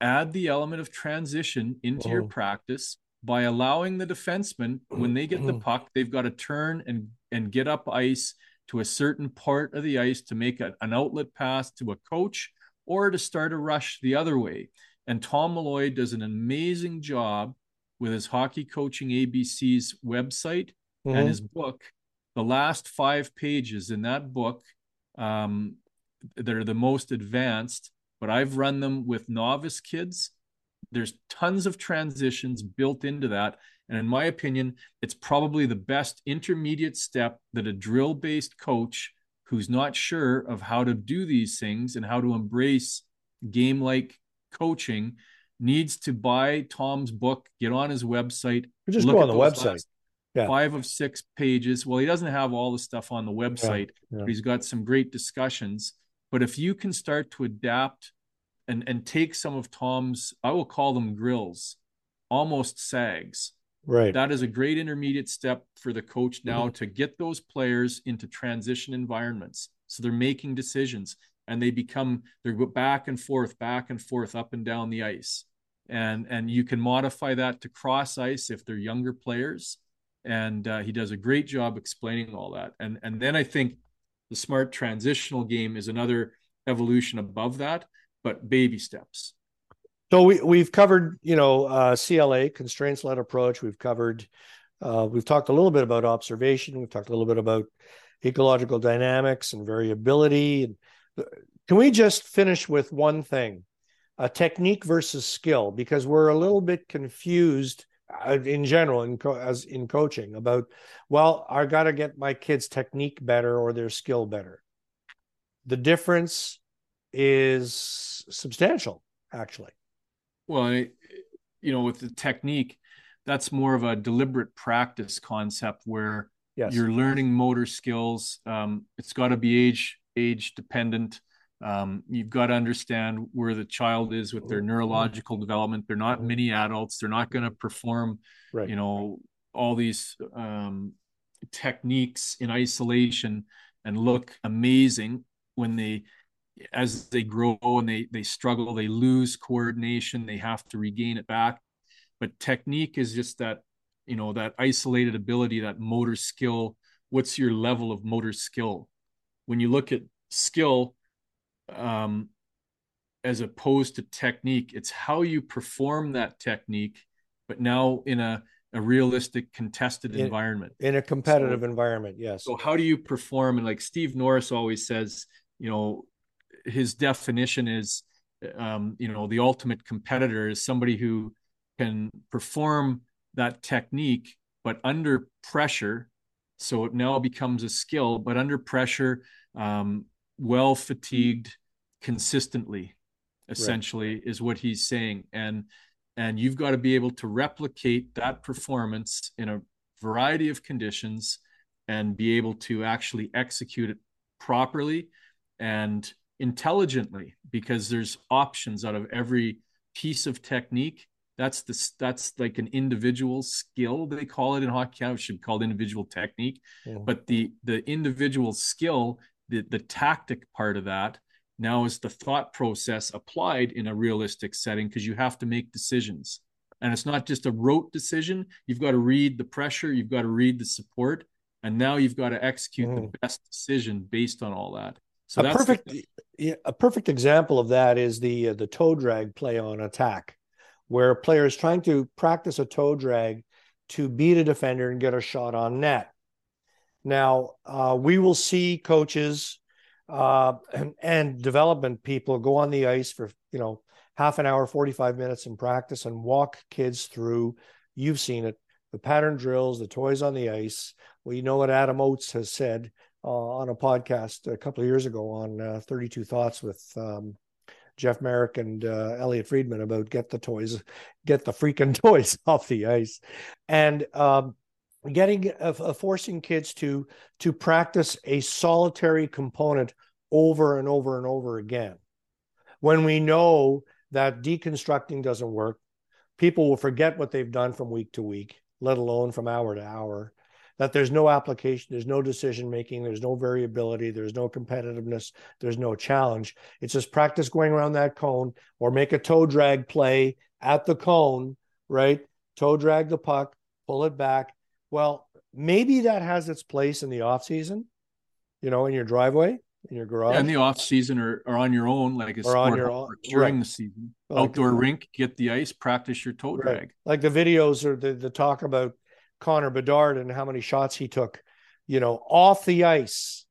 add the element of transition into oh. your practice by allowing the defenseman when they get the [CLEARS THROAT] puck they've got to turn and and get up ice to a certain part of the ice to make a, an outlet pass to a coach or to start a rush the other way and tom malloy does an amazing job with his hockey coaching abc's website mm-hmm. and his book the last five pages in that book um, that are the most advanced, but I've run them with novice kids. There's tons of transitions built into that. And in my opinion, it's probably the best intermediate step that a drill based coach who's not sure of how to do these things and how to embrace game like coaching needs to buy Tom's book, get on his website. Or just go on the website. Yeah. Five of six pages. Well, he doesn't have all the stuff on the website, yeah. Yeah. but he's got some great discussions. But if you can start to adapt and, and take some of Tom's, I will call them grills, almost sags. Right. That is a great intermediate step for the coach now mm-hmm. to get those players into transition environments. So they're making decisions and they become they're back and forth, back and forth, up and down the ice. And and you can modify that to cross ice if they're younger players. And uh, he does a great job explaining all that. And and then I think the smart transitional game is another evolution above that, but baby steps. So we we've covered, you know, uh, CLA constraints led approach. We've covered, uh, we've talked a little bit about observation. We've talked a little bit about ecological dynamics and variability. And uh, can we just finish with one thing? a technique versus skill because we're a little bit confused in general in co- as in coaching about well i got to get my kids technique better or their skill better. The difference is substantial actually. Well you know with the technique that's more of a deliberate practice concept where yes. you're learning motor skills. Um, it's got to be age age dependent um, you've got to understand where the child is with their neurological development. They're not mini adults. They're not going to perform right. you know all these um, techniques in isolation and look amazing when they as they grow and they they struggle they lose coordination they have to regain it back. But technique is just that you know that isolated ability that motor skill. What's your level of motor skill? When you look at skill um, as opposed to technique. It's how you perform that technique, but now in a, a realistic contested in, environment. In a competitive so, environment, yes. So how do you perform? And like Steve Norris always says, you know, his definition is um, you know, the ultimate competitor is somebody who can perform that technique, but under pressure. So it now becomes a skill, but under pressure, um, well fatigued consistently essentially right. is what he's saying and and you've got to be able to replicate that performance in a variety of conditions and be able to actually execute it properly and intelligently because there's options out of every piece of technique that's the that's like an individual skill they call it in hockey it should be called individual technique yeah. but the the individual skill the the tactic part of that now is the thought process applied in a realistic setting because you have to make decisions. And it's not just a rote decision. You've got to read the pressure you've got to read the support and now you've got to execute mm. the best decision based on all that. So a perfect the, a perfect example of that is the uh, the toe drag play on attack where a player is trying to practice a toe drag to beat a defender and get a shot on net now, uh, we will see coaches uh, and, and, development people go on the ice for, you know, half an hour, 45 minutes in practice and walk kids through. You've seen it the pattern drills, the toys on the ice. You know what Adam Oates has said uh, on a podcast a couple of years ago on uh, 32 Thoughts with um, Jeff Marek and uh, Elliotte Friedman about get the toys, get the freaking [LAUGHS] toys off the ice. And um, getting uh, uh, forcing kids to to practice a solitary component over and over and over again. When we know that deconstructing doesn't work people will forget what they've done from week to week let alone from hour to hour that there's no application there's no decision making there's no variability there's no competitiveness there's no challenge. It's just practice going around that cone or make a toe drag play at the cone right? Toe drag the puck pull it back well, maybe that has its place in the off season, you know, in your driveway, in your garage. Yeah, in the off season or, or on your own, like a or on your own, during right. the season. Like, Outdoor rink, get the ice, practice your toe right. drag. Like the videos or the, the talk about Connor Bedard and how many shots he took, you know, off the ice,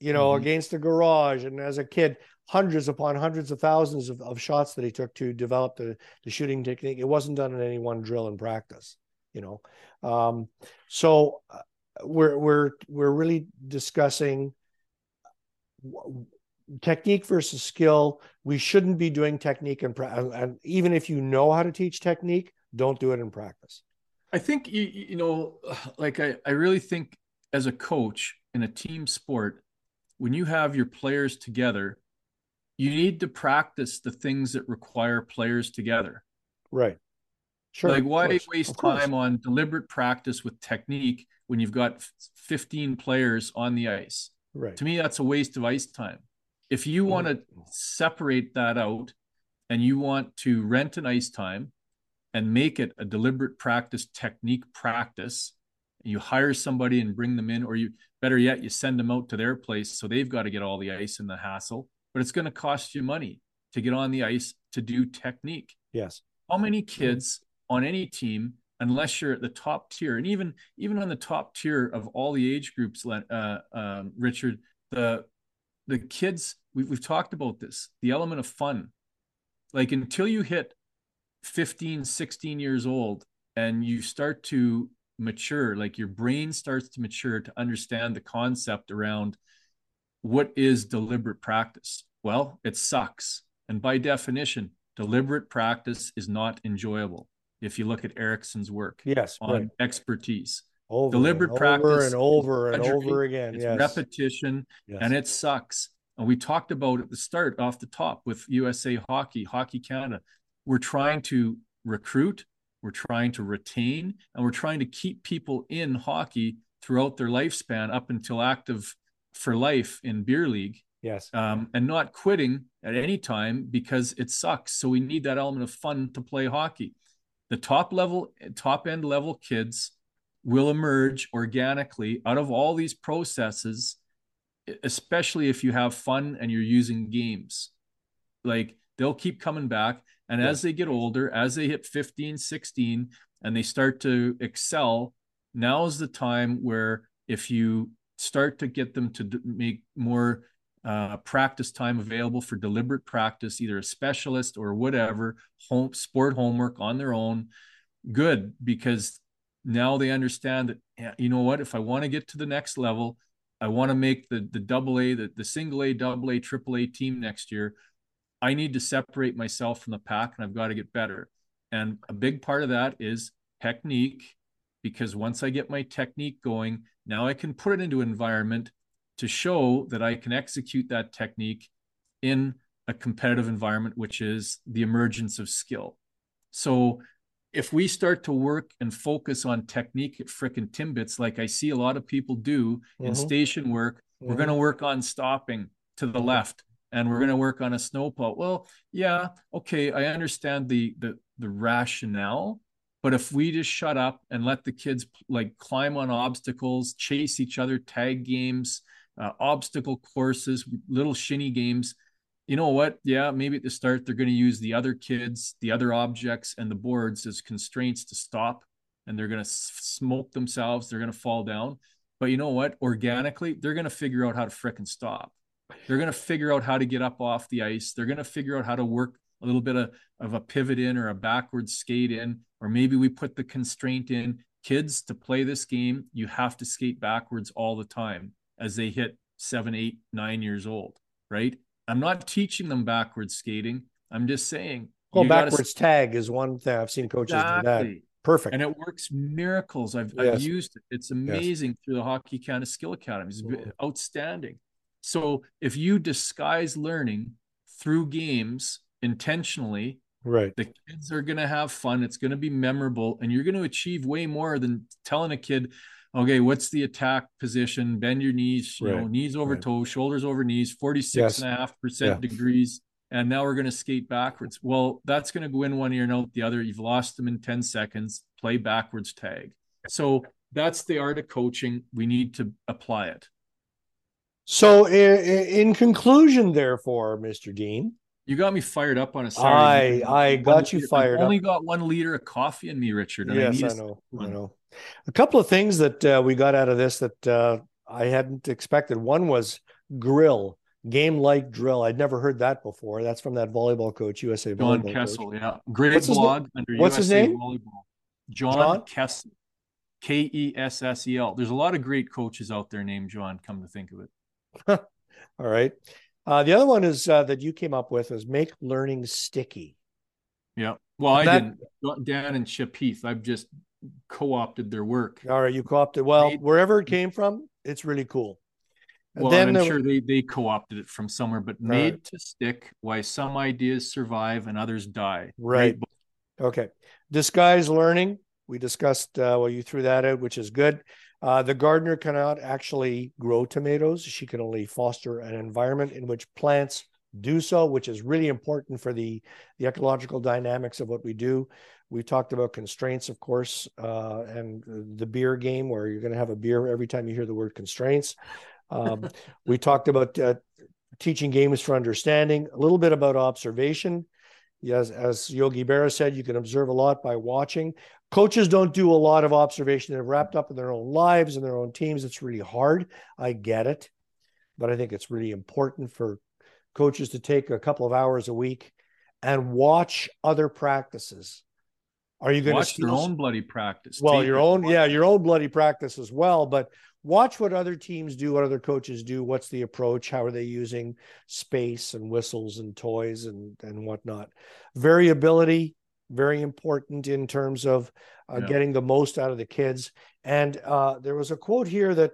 you know, mm-hmm. against the garage. And as a kid, hundreds upon hundreds of thousands of, of shots that he took to develop the, the shooting technique. It wasn't done in any one drill in practice you know? Um, so uh, we're we're we're really discussing technique versus skill. We shouldn't be doing technique and, and even if you know how to teach technique don't do it in practice. I think you you know [SIGHS] like i i really think as a coach in a team sport when you have your players together you need to practice the things that require players together. Right Sure. Like, why waste time on deliberate practice with technique when you've got 15 players on the ice? Right. To me, that's a waste of ice time. If you want to separate that out and you want to rent an ice time and make it a deliberate practice technique practice, you hire somebody and bring them in, or you better yet, you send them out to their place so they've got to get all the ice and the hassle, but it's going to cost you money to get on the ice to do technique. Yes. How many kids on any team unless you're at the top tier and even even on the top tier of all the age groups uh, um, richard the the kids we've, we've talked about this the element of fun like until you hit 15, 16 years old and you start to mature, like your brain starts to mature to understand the concept around what is deliberate practice. Well, it sucks. And by definition, deliberate practice is not enjoyable. If you look at Ericsson's work yes, on right. expertise, over deliberate and practice over and over and over again. it's Yes. repetition, yes. and it sucks. And we talked about at the start off the top with USA Hockey, Hockey Canada. We're trying to recruit, we're trying to retain, and we're trying to keep people in hockey throughout their lifespan up until active for life in beer league yes. um, and not quitting at any time because it sucks. So we need that element of fun to play hockey. The top level, top end level kids will emerge organically out of all these processes, especially if you have fun and you're using games. Like they'll keep coming back. And Yeah. as they get older, as they hit 15, 16, and they start to excel, now is the time where if you start to get them to make more uh, practice time available for deliberate practice, either a specialist or whatever, home sport homework on their own, good because now they understand that you know what if I want to get to the next level, I want to make the the double A, the, the single A, double A, triple A team next year. I need to separate myself from the pack and I've got to get better. And a big part of that is technique, because once I get my technique going, now I can put it into an environment to show that I can execute that technique in a competitive environment, which is the emergence of skill. So if we start to work and focus on technique at frickin' Timbits, like I see a lot of people do in Mhm. station work, we're Mhm. going to work on stopping to the left and we're going to work on a snowplow. Well, yeah, okay, I understand the the the rationale, but if we just shut up and let the kids like climb on obstacles, chase each other, tag games, uh, obstacle courses, little shinny games, you know what? Yeah, maybe at the start they're going to use the other kids, the other objects, and the boards as constraints to stop, and they're going to smoke themselves. They're going to fall down. But you know what? Organically, they're going to figure out how to fricking stop. They're going to figure out how to get up off the ice. They're going to figure out how to work a little bit of, of a pivot in or a backward skate in, or maybe we put the constraint in. Kids, to play this game, you have to skate backwards all the time as they hit seven, eight, nine years old, right? I'm not teaching them backwards skating. I'm just saying. Well, you gotta- backwards tag is one thing I've seen coaches do that. Perfect. And it works miracles. I've, Yes. I've used it. It's amazing through the Hockey Canada Skill Academy. It's outstanding. So if you disguise learning through games intentionally, right. the kids are going to have fun. It's going to be memorable, and you're going to achieve way more than telling a kid, okay, what's the attack position? Bend your knees, you know, knees over Right. toes, shoulders over knees, 46 Yes. and a half percent Yeah. degrees. And now we're going to skate backwards. Well, that's going to go in one ear and out the other. You've lost them in 10 seconds. Play backwards tag. So that's the art of coaching. We need to apply it. So, i- i- in conclusion, therefore, Mr. Dean, You got me fired up on a Saturday. I One got you fired I've only up. got one liter of coffee in me, Richard. And Yes, I a- know. I know. A couple of things that uh, we got out of this that uh, I hadn't expected. One was grill, game like drill. I'd never heard that before. That's from that volleyball coach, USA John volleyball Kessel, coach. yeah. Great What's his blog under what's his name? Volleyball. John, John? Kessel. K E S S E L. There's a lot of great coaches out there named John, come to think of it. [LAUGHS] All right. Uh, the other one is uh, that you came up with is make learning sticky. Yeah. Well, I That- didn't. Dan and Chip Heath, I've just co-opted their work. All right, you co-opted. Well, Made- wherever it came from, it's really cool. And Well, then and I'm sure they, they co-opted it from somewhere, but Right. made to stick why some ideas survive and others die. Right. Okay. Disguise learning. We discussed, uh, well, you threw that out, which is good. Uh, the gardener cannot actually grow tomatoes. She can only foster an environment in which plants do so, which is really important for the, the ecological dynamics of what we do. We talked about constraints, of course, uh, and the beer game where you're going to have a beer every time you hear the word constraints. Um, [LAUGHS] we talked about uh, teaching games for understanding, a little bit about observation. Yes, as Yogi Berra said, you can observe a lot by watching. Coaches don't do a lot of observation. They're wrapped up in their own lives and their own teams. It's really hard. I get it. But I think it's really important for coaches to take a couple of hours a week and watch other practices. Are you going to watch to their own bloody practice? Well, your own, yeah, your own bloody practice as well. But watch what other teams do, what other coaches do, what's the approach, how are they using space and whistles and toys and and whatnot. Variability, very important in terms of uh, Yeah. getting the most out of the kids. And uh, there was a quote here that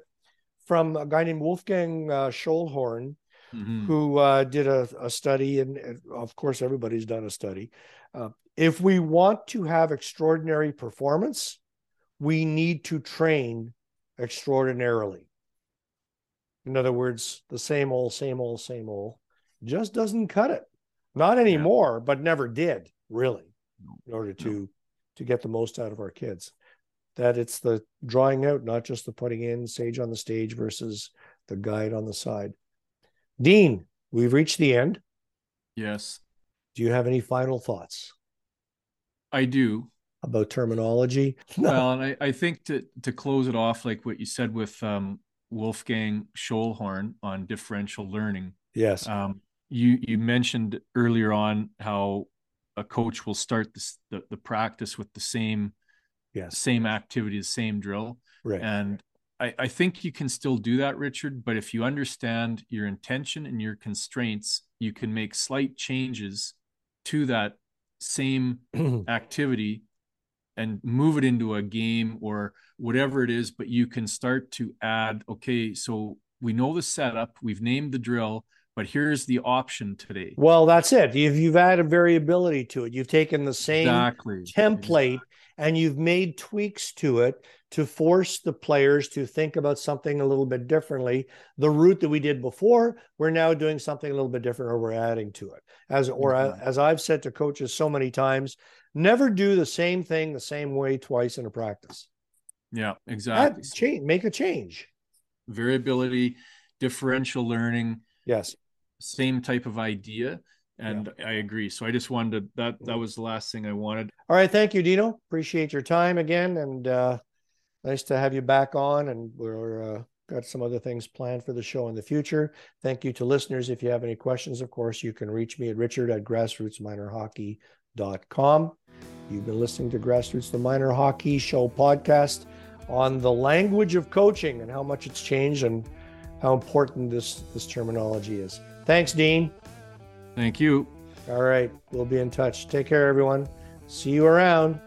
from a guy named Wolfgang uh, Schöllhorn, Mhm. who uh, did a, a study, and, and of course, everybody's done a study. Uh, if we want to have extraordinary performance, we need to train extraordinarily. In other words, the same old, same old, same old just doesn't cut it. Not anymore, but never did, really, in order to to get the most out of our kids. That it's the drawing out, not just the putting in sage on the stage versus the guide on the side. Dean, we've reached the end. Yes, Do you have any final thoughts I do. about terminology? [LAUGHS] well, and I, I think to to close it off, like what you said with um, Wolfgang Schöllhorn on differential learning. yes. Um, you you mentioned earlier on how a coach will start this, the the practice with the same yes. same activity, the same drill, Right. and I, I think you can still do that, Richard. But if you understand your intention and your constraints, you can make slight changes to that same [CLEARS THROAT] activity and move it into a game or whatever it is but you can start to add okay so we know the setup we've named the drill but here's the option today well, that's it. You've you've added variability to it. You've taken the same exactly template and you've made tweaks to it to force the players to think about something a little bit differently. The route that we did before, we're now doing something a little bit different, or we're adding to it. As or Exactly. as I've said to coaches so many times, never do the same thing the same way twice in a practice. yeah exactly change, make a change. variability differential learning Yes. same type of idea and i agree so i just wanted to that that was the last thing i wanted All right. Thank you, Dino. Appreciate your time again. And uh, nice to have you back on. And we're uh, got some other things planned for the show in the future. Thank you to listeners. If you have any questions, of course, you can reach me at richard at grassrootsminorhockey.com. You've been listening to Grassroots the Minor Hockey Show podcast on the language of coaching and how much it's changed and how important this, this terminology is. Thanks, Dean. thank you All right. We'll be in touch. Take care, everyone. See you around.